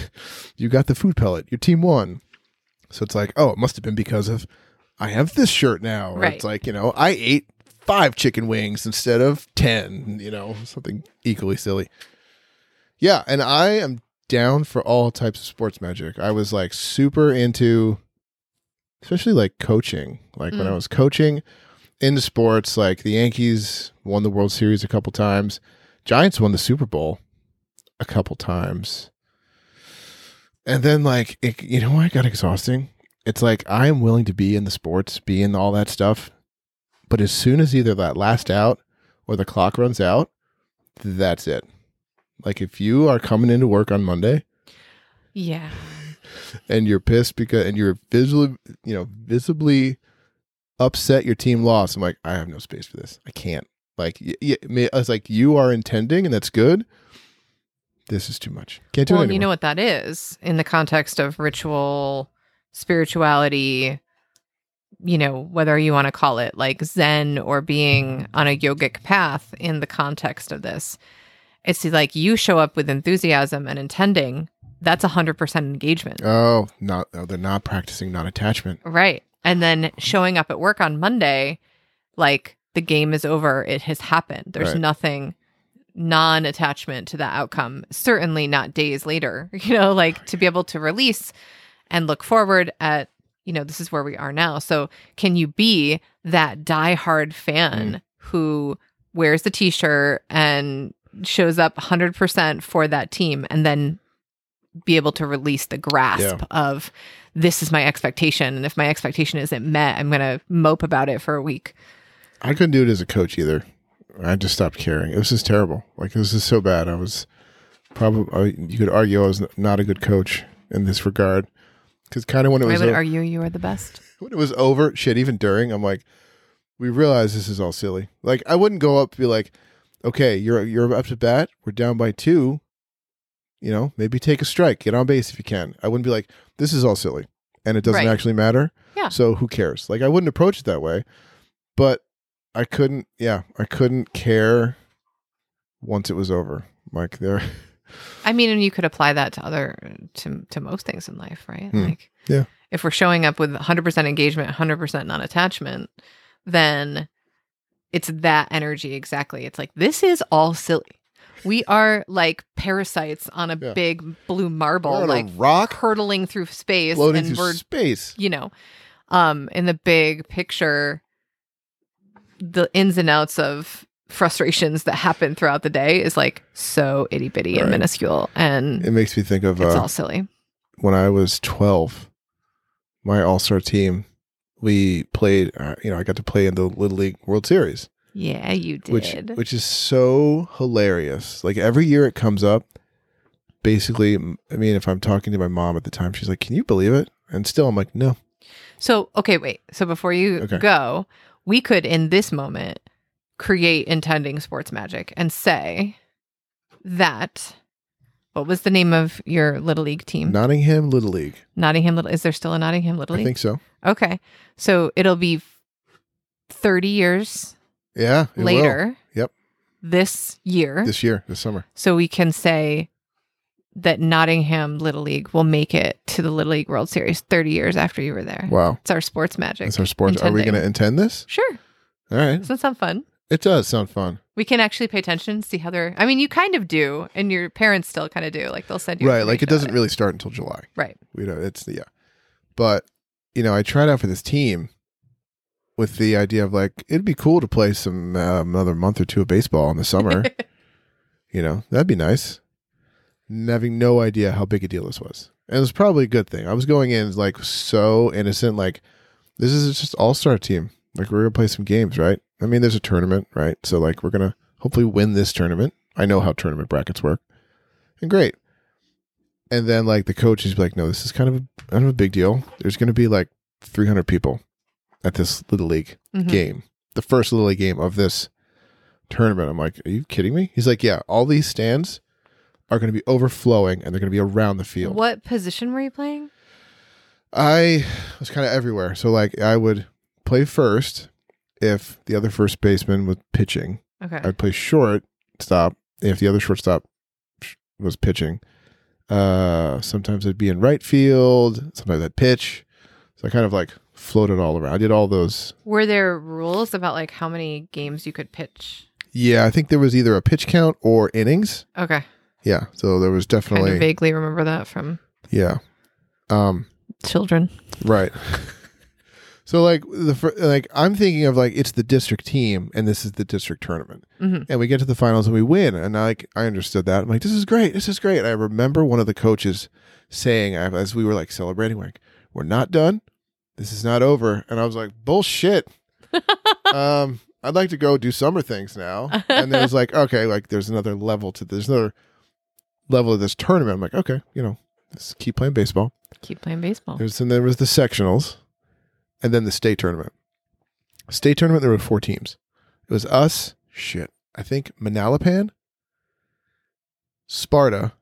you got the food pellet, your team won. So it's like, oh, it must have been because of I have this shirt now. Or Right. It's like you know, I ate five chicken wings instead of ten. You know, something equally silly. Yeah, and I am down for all types of sports magic. I was like super into, especially like coaching. Like when I Mm. was coaching into sports, like the Yankees won the World Series a couple times, Giants won the Super Bowl a couple times, and then like it, you know what got exhausting. It's like I am willing to be in the sports, be in all that stuff, but as soon as either that last out or the clock runs out, that's it. Like if you are coming into work on Monday Yeah. and you're pissed because and you're visibly you know visibly upset your team lost. I'm like i have no space for this. I can't. Like y- y- I was like you are intending and that's good. This is too much. Can't do well, it you know what that is in the context of ritual, spirituality, you know, whether you want to call it like Zen or being on a yogic path in the context of this. It's like you show up with enthusiasm and intending, that's 100% engagement. oh not oh, they're not practicing non-attachment. Right. And then showing up at work on Monday, like the game is over, it has happened. There's Right. nothing non attachment to that outcome. Certainly not days later, you know, like to be able to release and look forward at, you know, this is where we are now. So can you be that diehard fan mm. who wears the t shirt and shows up 100% for that team and then be able to release the grasp Yeah. of this is my expectation and if my expectation isn't met i'm going to mope about it for a week i couldn't do it as a coach either I just stopped caring. It was just terrible. Like this is so bad. I was probably you could argue I was not a good coach in this regard because kind of when it I was would o- argue you are the best. when it was over, shit. Even during, I'm like, we realize this is all silly. Like I wouldn't go up and be like, okay, you're you're up to bat. We're down by two. You know, maybe take a strike, get on base if you can. I wouldn't be like, this is all silly, and it doesn't Right. actually matter. Yeah. So who cares? Like I wouldn't approach it that way, but I couldn't. Yeah, I couldn't care once it was over. Like there, I mean, and you could apply that to other to to most things in life, right? Hmm. Like, Yeah. if we're showing up with 100% engagement, 100% non-attachment, then it's that energy exactly. It's like this is all silly. We are like parasites on a Yeah. big blue marble, like rock hurtling through space, floating and through we're space. you know, um, in the big picture, the ins and outs of frustrations that happen throughout the day is like so itty bitty and minuscule, and It makes me think of it's uh, all silly. when I was 12, my all star team, we played, uh, you know, I got to play in the Little League World Series, Yeah, you did. which, which is so hilarious. Like every year it comes up. Basically, I mean, if I'm talking to my mom at the time, she's like, Can you believe it? And still, I'm like, No. so okay, wait. So before you Okay. go, we could in this moment create intending sports magic and say that. What was the name of your little league team? Nottingham Little League. Nottingham Little. Is there still a Nottingham Little League? I think so. Okay, so it'll be thirty years Yeah. it will. later. Yep. This year. This year, this summer. so we can say that Nottingham Little League will make it to the Little League World Series 30 years after you were there. Wow. It's our sports magic. It's our sports. Are we going to intend this? Sure. All right. Doesn't that sound fun? It does sound fun. We can actually pay attention, see how they're. I mean, you kind of do, and your parents still kind of do. Like they'll send you. Right. Like it doesn't about really start until July. Right. We know it's yeah, but you know, I tried out for this team with the idea of like it'd be cool to play some uh, another month or two of baseball in the summer. you know, that'd be nice. And having no idea how big a deal this was, and it was probably a good thing. I was going in like so innocent, like this is just all star team. Like we're gonna play some games, right? I mean, there's a tournament, right? So like we're gonna hopefully win this tournament. I know how tournament brackets work, and great. And then like the coach is like, no, this is kind of a kind of a big deal. There's to be like 300 people at this little league Mhm. game, the first little league game of this tournament. I'm like, are you kidding me? He's like, yeah, all these stands are going to be overflowing and they're going to be around the field. What position were you playing? I was kind of everywhere. So like I would play first if the other first baseman was pitching. Okay. I'd play short stop if the other shortstop sh- was pitching. Uh, sometimes I'd be in right field. Sometimes I'd pitch. So I kind of like floated all around. I did all those. Were there rules about like how many games you could pitch? Yeah, I think there was either a pitch count or innings. Okay. Yeah, so there was Kind definitely of vaguely remember that from yeah. Um, children. right. so like the fir- like I'm thinking of like it's the district team and this is the district tournament. hmm and we get to the finals and we win and I, like i understood that i'm like this is great this is great and i remember one of the coaches saying as we were like celebrating like we're not done this is not over. And i was like bullshit. Um i'd like to go do summer things now. And there was like okay like there's another level to there's another level of this tournament. I'm like okay you know let's keep playing baseball. Keep playing baseball. there's and there was the sectionals and then the state tournament. State tournament there were four teams. It was us shit i think manalapan sparta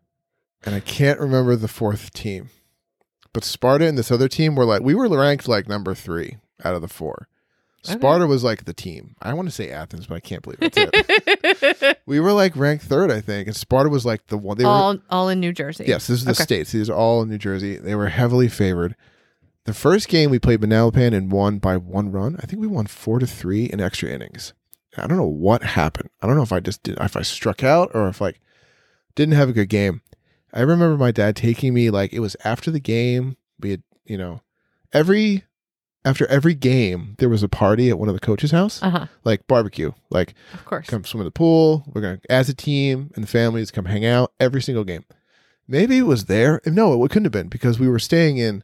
and i can't remember the fourth team but sparta and this other team were like we were ranked like number three out of the four Okay. sparta was like the team i want to say athens but i can't believe it we were like ranked third i think and sparta was like the one they were all all in New Jersey. Yes, this is the Okay. states. These are all in New Jersey. They were heavily favored. The first game we played Manalapan and won by one run. I think we won four to three in extra innings. I don't know what happened. I don't know if I just did if I struck out or if like didn't have a good game. I remember my dad taking me like it was after the game. We had you know every after every game there was a party at one of the coaches' house, Uh huh. like barbecue, like Of course. come swim in the pool. We're gonna, as a team and the families, come hang out every single game. Maybe it was there. No, it couldn't have been because we were staying in.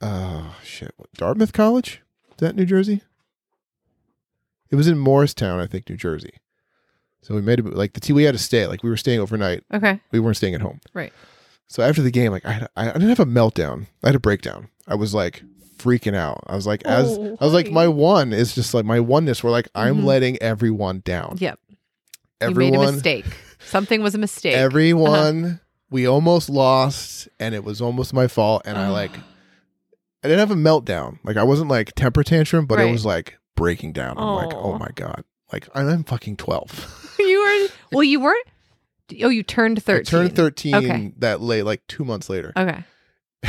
Oh shit! What, Dartmouth College? Is that New Jersey? It was in Morristown, I think, New Jersey. So we made it like the team. We had to stay. Like we were staying overnight. Okay. We weren't staying at home. Right. So after the game, like I, had, I, I didn't have a meltdown. I had a breakdown. I was like freaking out. I was like, as Oh, I was like, my one is just like my oneness. Where like I'm Mhm. letting everyone down. Yep. Everyone, you made a mistake. Something was a mistake. everyone. We almost lost, and it was almost my fault. And I like, I didn't have a meltdown. Like I wasn't like temper tantrum, but it was like breaking down. I'm like, oh my god, like I'm fucking twelve. well. You weren't. Oh, you turned I thirteen. turned thirteen Okay. that late, like two months later. Okay.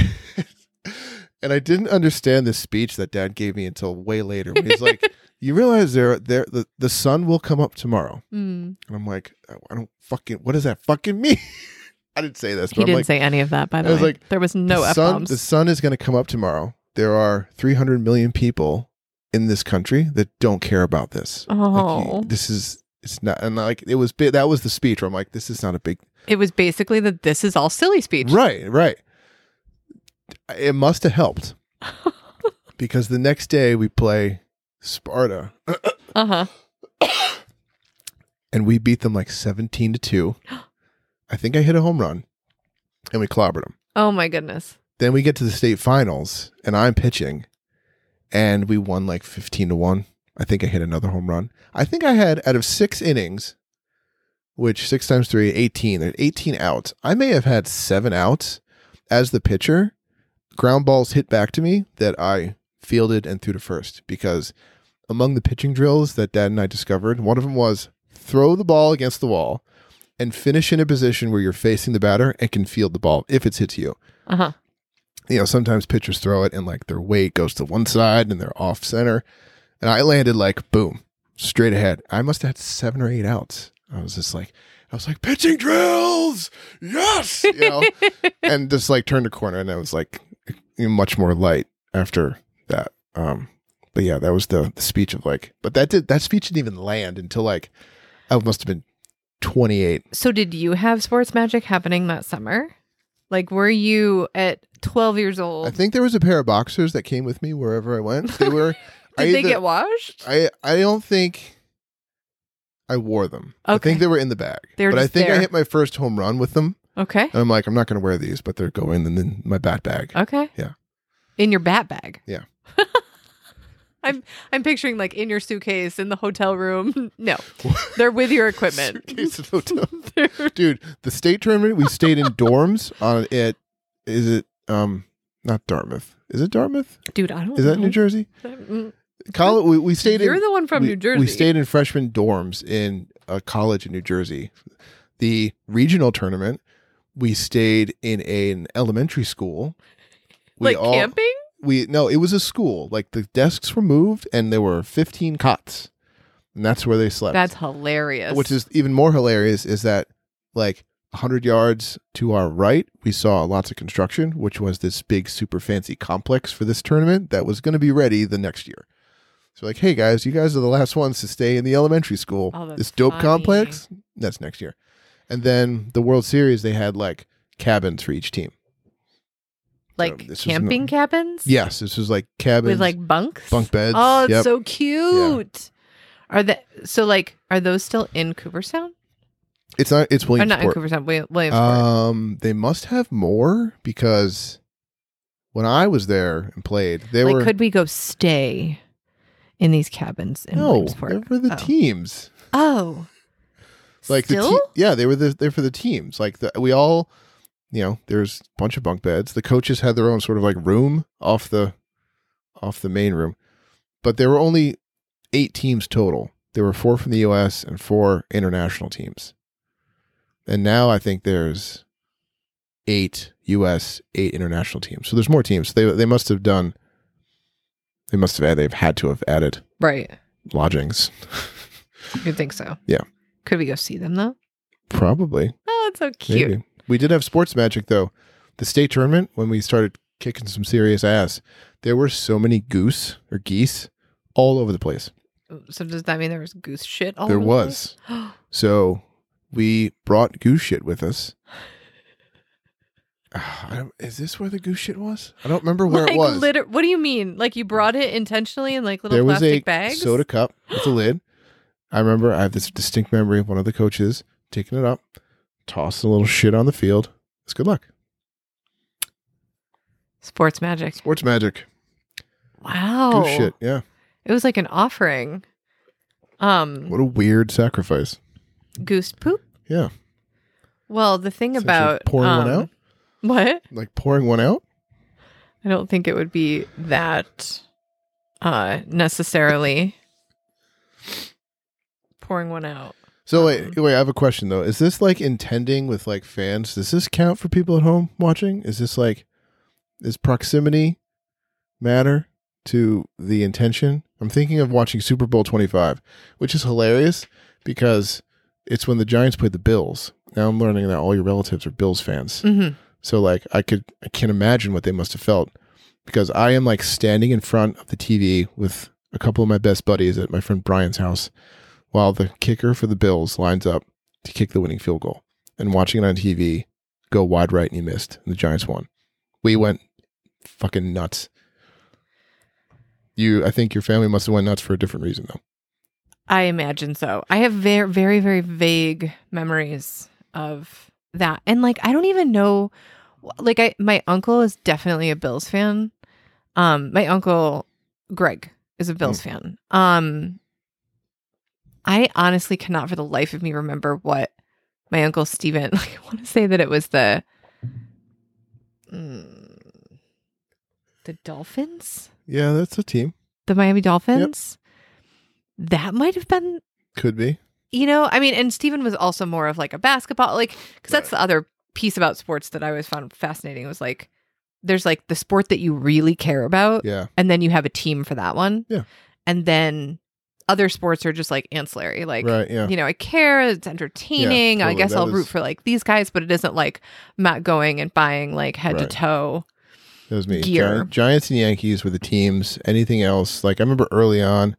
and I didn't understand this speech that Dad gave me until way later. He's like, "You realize there, there, the, the sun will come up tomorrow," Mm. and I'm like, "I don't fucking. What does that fucking mean?" I didn't say this, but He I'm didn't like, say any of that. By the I was way, like, there was no the sun, the sun is going to come up tomorrow. There are 300 million people in this country that don't care about this. Like, Oh. this is it's not, and like it was. bi- That was the speech where I'm like, "This is not a big It was basically that this is all silly speech. Right, right. It must have helped because the next day we play Sparta Uh huh. and we beat them like 17 to 2. I think I hit a home run and we clobbered them. Oh my goodness. Then we get to the state finals and I'm pitching and we won like 15 to 1. I think I hit another home run. I think I had out of six innings, which six times three, 18, there's 18 outs. I may have had seven outs as the pitcher. Ground balls hit back to me that I fielded and threw to first because among the pitching drills that dad and I discovered, one of them was throw the ball against the wall and finish in a position where you're facing the batter and can field the ball if it's hit to you Uh huh. you know, sometimes pitchers throw it and like their weight goes to one side and they're off center. And I landed like boom, straight ahead. I must have had seven or eight outs. I was just like, I was like, pitching drills, yes, you know, and just like turned a corner and I was like much more light after that. Um, but yeah, that was the, the speech of like, but that did that speech didn't even land until like I must have been 28. So, did you have sports magic happening that summer? Like, were you at 12 years old? I think there was a pair of boxers that came with me wherever I went. They were. Did I they either- get washed? I I don't think I wore them. I think they were in the bag. They were but I think I hit my first home run with them. Okay. And I'm like, I'm not going to wear these, but they're going in my bat bag. Okay. Yeah. In your bat bag. Yeah. I'm I'm picturing like in your suitcase in the hotel room. No. They're with your equipment. Dude, the state tournament, we stayed in dorms on it. Is it, um, not Dartmouth? Is it Dartmouth? Dude, I don't know. Is that know. New Jersey? College, we, we stayed You're in. the one from we, New Jersey. We stayed in freshman dorms in a college in New Jersey. The regional tournament, we stayed in an elementary school. We like all- camping? We no, it was a school. Like the desks were moved, and there were fifteen cots, and that's where they slept. That's hilarious. which is even more hilarious. Is that like hundred yards to our right, we saw lots of construction, which was this big, super fancy complex for this tournament that was going to be ready the next year. So like, hey guys, you guys are the last ones to stay in the elementary school. Oh, that's this dope funny. complex. That's next year. And then the World Series, they had like cabins for each team. like was camping no- cabins? Yes, this was like cabins With like bunks? bunk beds. Oh, it's Yep. so cute. Are that so? Like, are those still in Cooperstown? it's not. It's Or not in Williamsport. Cooperstown, William, Williamsport. Um, they must have more because when I was there and played, they like, were could we go stay in these cabins in no, Williamsport? they're for the oh. teams. Oh, Like still? the te- yeah, they were the, they're for the teams. Like the, we all, you know, there's a bunch of bunk beds. The coaches had their own sort of like room off the off the main room, but there were only eight teams total. There were four from the U.S. and four international teams, and now I think there's eight U.S. eight international teams. So there's more teams. They they must have done. They must have. They've had to have added right. lodgings. You'd think so. Yeah. Could we go see them though? Probably. Oh, it's so cute. Maybe. We did have sports magic though. The state tournament when we started kicking some serious ass, there were so many goose or geese all over the place. So does that mean there was goose shit all there over the was. So we brought goose shit with us. Is this where the goose shit was? I don't remember where like, it was. liter- what do you mean? Like you brought it intentionally in like little there was plastic a bags? soda cup with a lid. I remember I have this distinct memory of one of the coaches taking it up, tossing a little shit on the field. It's good luck. Sports magic. Sports magic. Wow. Goose shit. Yeah. It was like an offering. Um, What a weird sacrifice. goose poop. Yeah. Well, the thing about pouring one um, out? What? Like pouring one out. I don't think it would be that uh necessarily pouring one out. So wait, wait. I have a question though. Is this like intending with like fans? Does this count for people at home watching? Is this like, is proximity matter to the intention? I'm thinking of watching Super Bowl 25, which is hilarious because it's when the Giants played the Bills. Now I'm learning that all your relatives are Bills fans. Mm-hmm. So like I could I can't imagine what they must have felt because I am like standing in front of the TV with a couple of my best buddies at my friend Brian's house while the kicker for the Bills lines up to kick the winning field goal and watching it on TV go wide right and he missed and the Giants won. We went fucking nuts. You I think your family must have went nuts for a different reason though. I imagine so. I have very, very, very vague memories of that, and like I don't even know. Like I, my uncle is definitely a Bills fan. Um, my uncle Greg is a Bills fan. Um, I honestly cannot for the life of me remember what my uncle Steven. Like, I want to say that it was the mm, the Dolphins, Yeah, that's a team. the Miami Dolphins. That might have been Could be. you know, I mean, and Steven was also more of like a basketball, like, because that's the other piece about sports that I always found fascinating was like, there's like the sport that you really care about, Yeah. and then you have a team for that one. Yeah. And then other sports are just like ancillary. Like, right, yeah. you know, I care, it's entertaining. I totally. guess That I'll root for like these guys, but it isn't like Matt going and buying like head to toe. That was me. gear. Gi- Giants and Yankees were the teams. Anything else? Like I remember early on,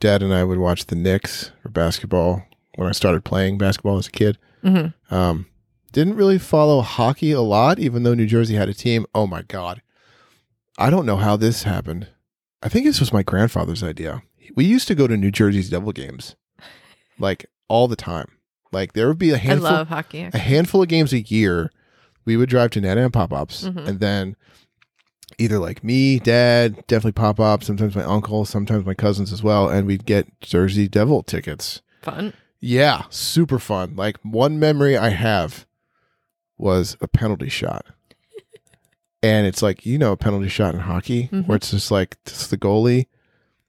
Dad and I would watch the Knicks for basketball when I started playing basketball as a kid. hmm Um, didn't really follow hockey a lot, even though New Jersey had a team. Oh my god, I don't know how this happened. I think this was my grandfather's idea. We used to go to New Jersey's Devil games, like all the time. Like there would be a handful love hockey. a handful of games a year. We would drive to Nana and Pop Ups, Mhm. and then either like me, Dad, definitely Pop Up, sometimes my uncle, sometimes my cousins as well, and we'd get Jersey Devil tickets. Fun. Yeah, super fun. Like one memory I have was a penalty shot. and it's like, you know, a penalty shot in hockey Mhm. where it's just like it's the goalie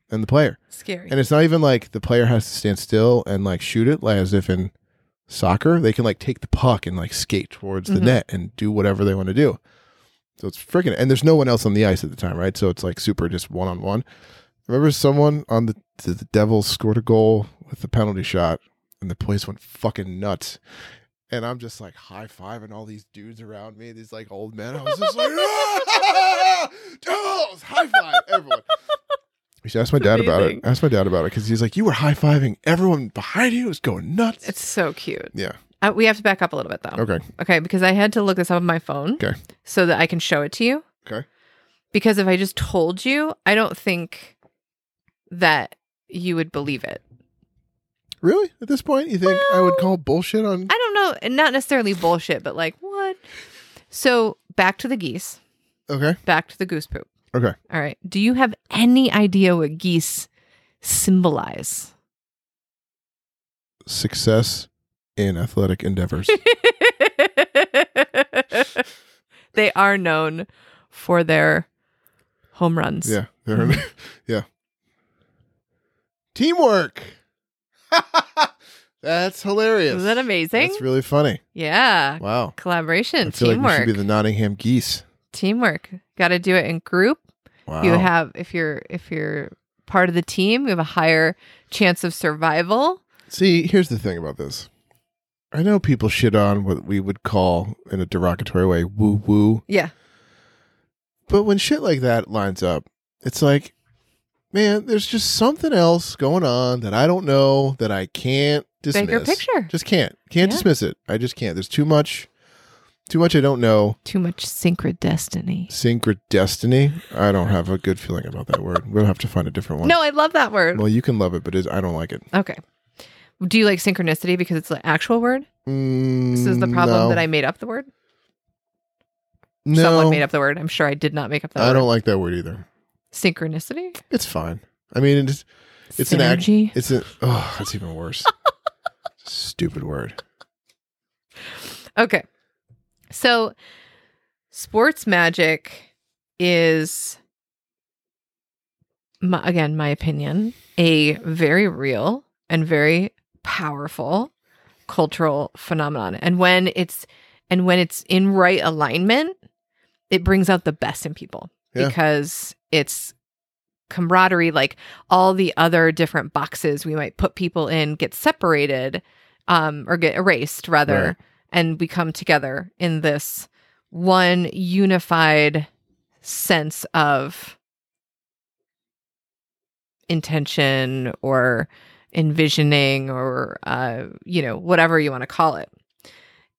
and the player. Scary. And it's not even like the player has to stand still and like shoot it like as if in soccer. They can like take the puck and like skate towards the Mhm. net and do whatever they want to do. So it's freaking and there's no one else on the ice at the time, right? So it's like super just one on one. Remember someone on the the, the Devils scored a goal with the penalty shot and the place went fucking nuts. And I'm just like high fiving all these dudes around me, these like old men. I was just like, ah! Devils, high five everyone. We should ask my It's dad about it. amazing. Ask my dad about it because he's like, you were high fiving everyone behind you. It was going nuts. it's so cute. yeah. Uh, we have to back up a little bit though. Okay. Okay, because I had to look this up on my phone. Okay. So that I can show it to you. Okay. Because if I just told you, I don't think that you would believe it. Really? At this point, you think I would call bullshit on? I don't know, not necessarily bullshit, but like what? So back to the geese, Okay. back to the goose poop. Okay. All right. Do you have any idea what geese symbolize? Success in athletic endeavors. they are known for their home runs. yeah. They're, yeah. Mm-hmm. Teamwork. That's hilarious. Isn't that amazing? That's really funny. yeah. Wow. Collaboration, I feel like we teamwork. should be the Nottingham Geese. teamwork. Got to do it in group. Wow. You have if you're if you're part of the team, you have a higher chance of survival. See, here's the thing about this. I know people shit on what we would call, in a derogatory way, woo woo. Yeah. But when shit like that lines up, it's like, man, there's just something else going on that I don't know that I can't dismiss. Bigger picture. Just can't. Can't Yeah. dismiss it. I just can't. There's too much too much I don't know. Too much synchrodestiny. Synchrodestiny. I don't have a good feeling about that word. We'll have to find a different one. No, I love that word. Well, you can love it, but I don't like it. Okay. Do you like synchronicity because it's the actual word? Mm, This is the problem no. that I made up the word. no, Someone made up the word. I'm sure I did not make up that I word. don't like that word either. Synchronicity? It's fine. I mean, it's it's an act. It's a oh, that's even worse. Stupid word. Okay. So sports magic is my, again my opinion a very real and very powerful cultural phenomenon and when it's and when it's in right alignment it brings out the best in people Yeah. because it's camaraderie like all the other different boxes we might put people in get separated um or get erased rather Right. and we come together in this one unified sense of intention or envisioning or uh you know whatever you want to call it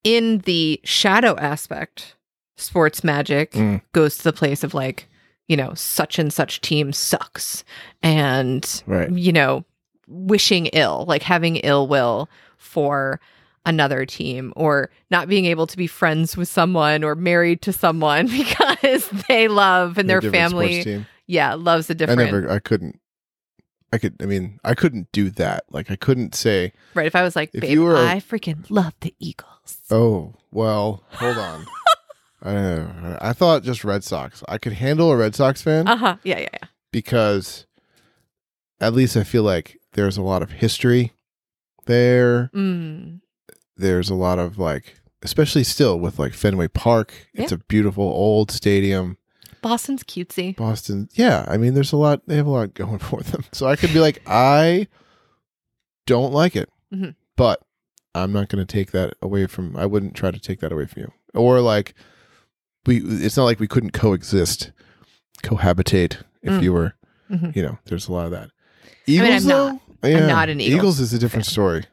in the shadow aspect sports magic Mm. goes to the place of like you know such and such team sucks and Right. you know wishing ill like having ill will for another team or not being able to be friends with someone or married to someone because they love and A their family yeah loves a different I never. I couldn't. I could. I mean, I couldn't do that. Like, I couldn't say, right if i was like If babe you were i freaking love the eagles "Oh, well, hold on." I don't know. I thought just Red Sox. I could handle a Red Sox fan uh-huh yeah yeah yeah because at least I feel like there's a lot of history there. mm. there's a lot of like especially still with like Fenway Park. It's a beautiful old stadium. boston's cutesy Boston. Yeah, I mean there's a lot they have a lot going for them. So I could be like I don't like it. Mhm. But I'm not going to take that away from I wouldn't try to take that away from you. Or like we it's not like we couldn't coexist, cohabitate if Mm. you were, Mhm. you know, there's a lot of that. Eagles I'm though? not- yeah. not an Eagles Eagles is a different fan. story.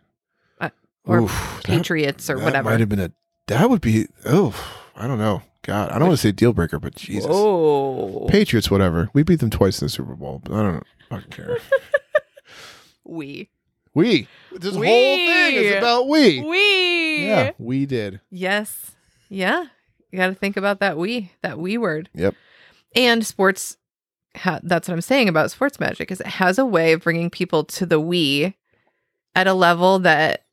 Uh, or Oof, that- patriots or that whatever might have been a. That would be. Oh, I don't know. God, I don't want to say deal breaker, but Jesus, oh Patriots, whatever. We beat them twice in the Super Bowl, but I don't fucking care. we we. This whole thing is about we. we Yeah, we did. Yes. Yeah. You got to think about that we, that we word. Yep. And sports, ha- that's what I'm saying about sports magic is it has a way of bringing people to the we at a level that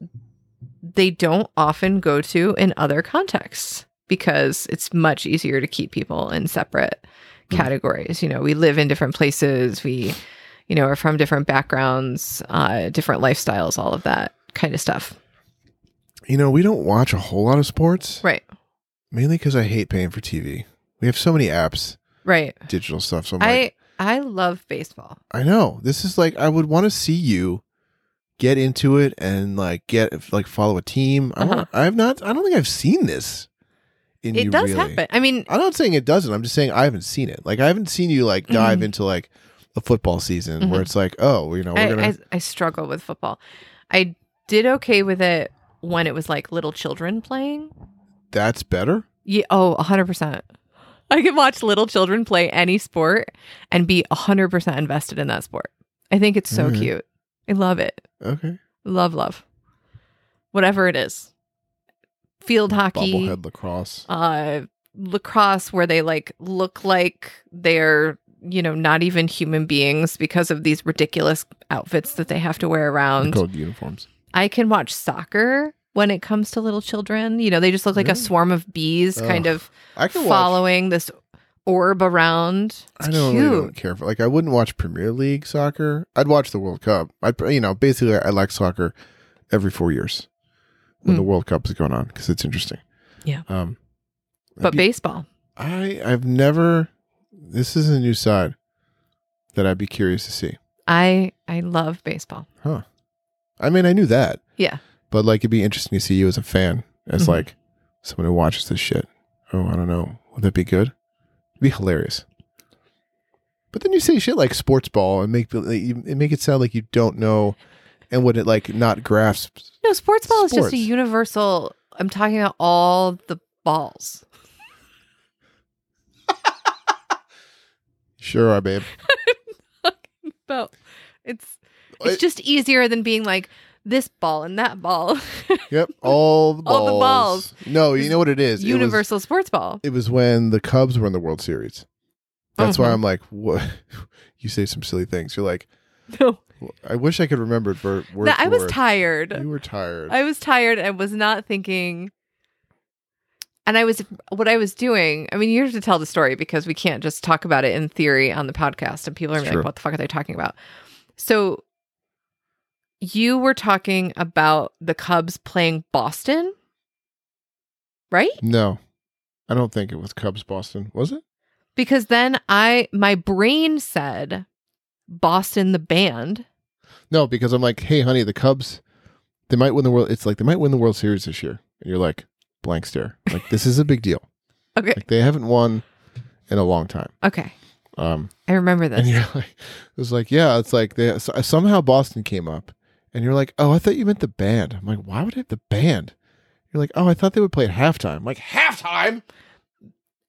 they don't often go to in other contexts because it's much easier to keep people in separate Mhm. categories. You know, we live in different places. We, you know, are from different backgrounds, uh, different lifestyles, all of that kind of stuff. You know, we don't watch a whole lot of sports, Right. Mainly because I hate paying for TV. We have so many apps, Right. digital stuff. So I'm like, I I love baseball. I know this is like I would want to see you get into it and like get like follow a team. I want, I have not. I don't think I've seen this. In Uh-huh. It you does really. happen. I mean, I'm not saying it doesn't. I'm just saying I haven't seen it. Like I haven't seen you like dive Mhm. into like a football season where Mhm. it's like, oh, you know, we're I, gonna. I I struggle with football. I did okay with it when it was like little children playing. That's better. Yeah. Oh, 100%. I can watch little children play any sport and be hundred percent invested in that sport. I think it's so Mhm. cute. I love it. Okay. Love, love. Whatever it is. Field hockey. Bobblehead lacrosse. uh lacrosse where they like look like they're you know not even human beings because of these ridiculous outfits that they have to wear They're around called uniforms. i can watch soccer when it comes to little children you know they just look like a swarm of bees kind of I can watch. following this orb around it's I don't cute really don't care for like I wouldn't watch Premier League soccer. I'd watch the World Cup. I'd you know basically I like soccer every four years when the Mm. World Cup is going on because it's interesting. Yeah. Um, but be- baseball I I've never. This is a new side that I'd be curious to see. i i love baseball Huh. I mean, I knew that, yeah but like it'd be interesting to see you as a fan, as Mhm. like someone who watches this shit. Oh, I don't know. Would that be good? It'd be hilarious. But then you say shit like sports ball and make it make it sound like you don't know, and would it like not grasp? no sports ball is just a universal i'm talking about all the balls. Sure are, babe. About it's it's just easier than being like this ball and that ball. Yep, all the balls. All the balls. No, you know what it is. It was- Universal sports ball. It was, when the Cubs were in the World Series. That's why Uh-huh. I'm like, what? you say some silly things. You're like, No, I wish I could remember it word. I was word. tired. You were tired. I was tired and was not thinking. And I was, what I was doing, I mean, you have to tell the story because we can't just talk about it in theory on the podcast and people are gonna be Sure. like, what the fuck are they talking about? So you were talking about the Cubs playing Boston, right? no, I don't think it was Cubs Boston. Was it? Because then I, my brain said Boston the band. No, because I'm like, hey, honey, the Cubs, they might win the world. It's like they might win the World Series this year, and you're like, blank stare. Like this is a big deal. Okay. Like they haven't won in a long time. Okay. Um, I remember this. and you're like, it was like, yeah, it's like they so- somehow Boston came up, and you're like, oh, I thought you meant the band. I'm like, why would I have the band? You're like, oh, I thought they would play at halftime. I'm like halftime.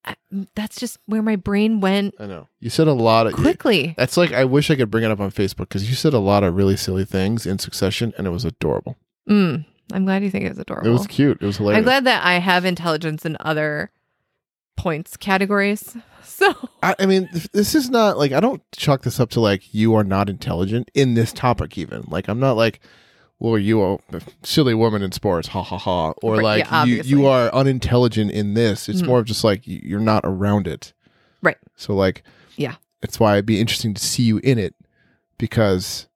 I- that's just where my brain went I know you said a lot of. quickly. That's like I wish I could bring it up on Facebook because you said a lot of really silly things in succession, and it was adorable. Mm, I'm glad you think it was adorable. It was cute. It was hilarious. I'm glad that I have intelligence in other points categories. So I, I mean, th- this is not like I don't chalk this up to like you are not intelligent in this topic. Even like I'm not like, well, you are a silly woman in sports, ha ha ha, or Right, like yeah, you obviously. you are unintelligent in this. It's Mhm. more of just like y- you're not around it, Right. So like, Yeah. it's why it'd be interesting to see you in it because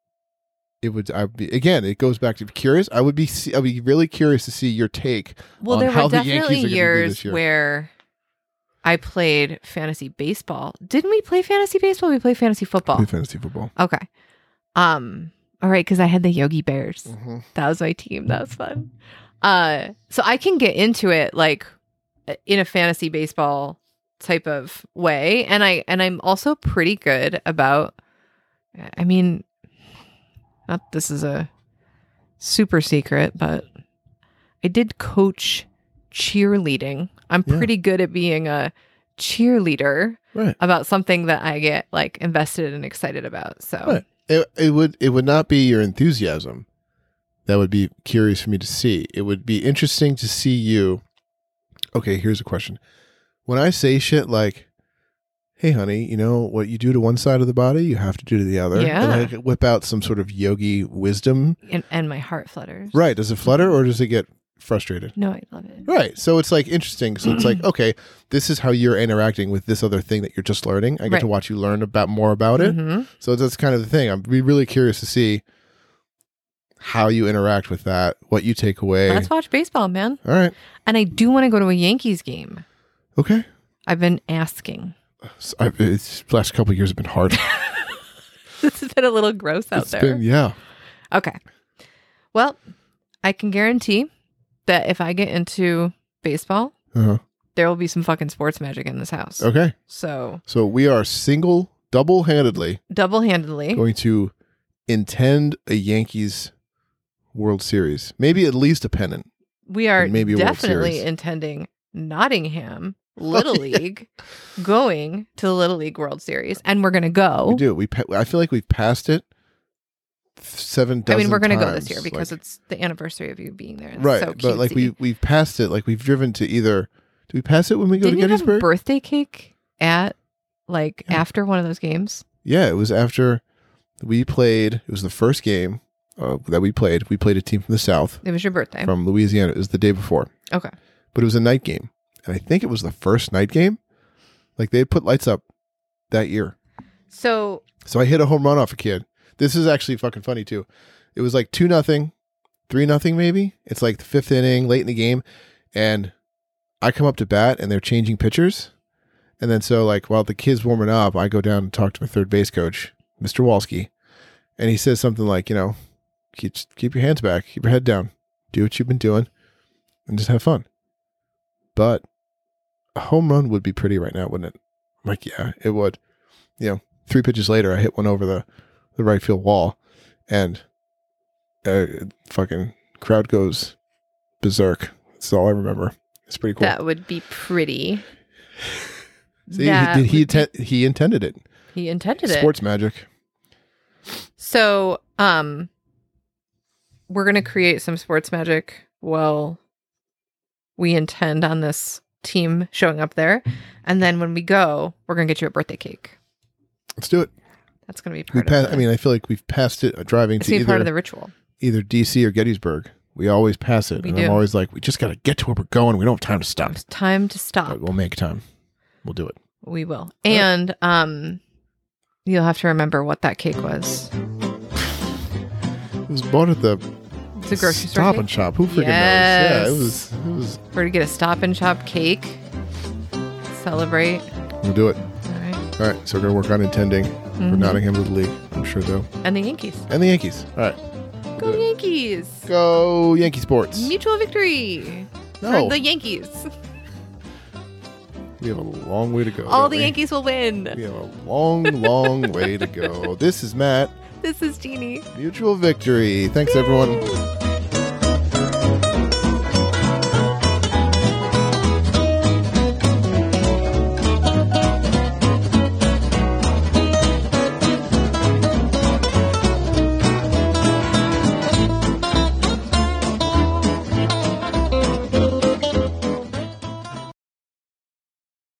it would. I'd be again. It goes back to curious. I would be. I'd be really curious to see your take. well, on there how were the Yankees definitely are gonna do years this year. where I played fantasy baseball. Didn't we play fantasy baseball? We played fantasy football. Play fantasy football. Okay. Um. All right, because I had the Yogi Bears. Mhm. That was my team. That was fun. Uh, so I can get into it like in a fantasy baseball type of way, and I and I'm also pretty good about. I mean, not this is a super secret, but I did coach cheerleading. I'm Yeah. pretty good at being a cheerleader Right. about something that I get like invested and excited about. So Right. It, it would it would not be your enthusiasm that would be curious for me to see. It would be interesting to see you. Okay, here's a question. When I say shit like, "Hey, honey, you know what you do to one side of the body, you have to do to the other," Yeah. and I whip out some sort of yogi wisdom, and, and my heart flutters. right? Does it flutter or does it get frustrated? No, I love it. Right. So it's like interesting. So it's like, okay, this is how you're interacting with this other thing that you're just learning. I get to watch you learn about more about it. Mhm. So that's kind of the thing. I'm be really curious to see how you interact with that, what you take away. Let's watch baseball, man. All right. And I do want to go to a Yankees game. Okay. I've been asking. So I, it's last couple of years have been hard. this has been a little gross out it's there. been yeah. Okay. Well, I can guarantee that if I get into baseball, Uh-huh. there will be some fucking sports magic in this house. Okay. So So we are single, double handedly double handedly. going to intend a Yankees World Series, maybe at least a pennant. We are and maybe a World definitely Series. intending Nottingham Little Oh, yeah. League going to the Little League World Series, and we're gonna go. We do. We pa- I feel like we've passed it seven I mean, we're gonna go this year because Like- it's the anniversary of you being there. Right. so but like we we've passed it. Like we've driven to either. Do we pass it when we go didn't to you have Gettysburg? birthday cake at like Yeah. after one of those games? Yeah, it was after we played. It was the first game uh, that we played. We played a team from the South, It was your birthday. from Louisiana. It was the day before, okay. but it was a night game, and I think it was the first night game. Like they put lights up that year, So so I hit a home run off a kid. This is actually fucking funny too. It was like two nothing, three nothing maybe. It's like the fifth inning, late in the game, and I come up to bat and they're changing pitchers. And then so like while the kid's warming up, I go down and talk to my third base coach, Mr. Walski, and he says something like, you know, keep keep your hands back, keep your head down, do what you've been doing, and just have fun. But a home run would be pretty right now, wouldn't it? I'm like, yeah, it would. You know, three pitches later, I hit one over the the right field wall, and uh, fucking crowd goes berserk. That's all I remember. It's pretty cool. That would be pretty. See, That he, did he, would be- he intended it. he intended it. Sports magic. So, um, we're gonna create some sports magic while we intend on this team showing up there, and then when we go, we're gonna get you a birthday cake. Let's do it. That's gonna be We part pass, I mean, I feel like we've passed it uh, driving it's to be either part of the ritual. either DC or Gettysburg. We always pass it, We and do. I'm always like, we just got to get to where we're going. We don't have time to stop. It's time to stop. But we'll make time. We'll do it. We will, and um, you'll have to remember what that cake was. It was bought at the It's a grocery store. Stop cake. and Shop. Who freaking knows? Yeah, it was. It was. We're gonna get a Stop and Shop cake. Celebrate. We'll do it. All right. So we're gonna work on intending for Mhm. Nottingham to the league. I'm sure though, And the Yankees. and the Yankees. All right. Go Yankees! Go Yankee sports. Mutual victory No, for the Yankees. we have a long way to go. All the we? Yankees will win. We have a long, long way to go. This is Matt. This is Jeannie. Mutual victory. Thanks, everyone.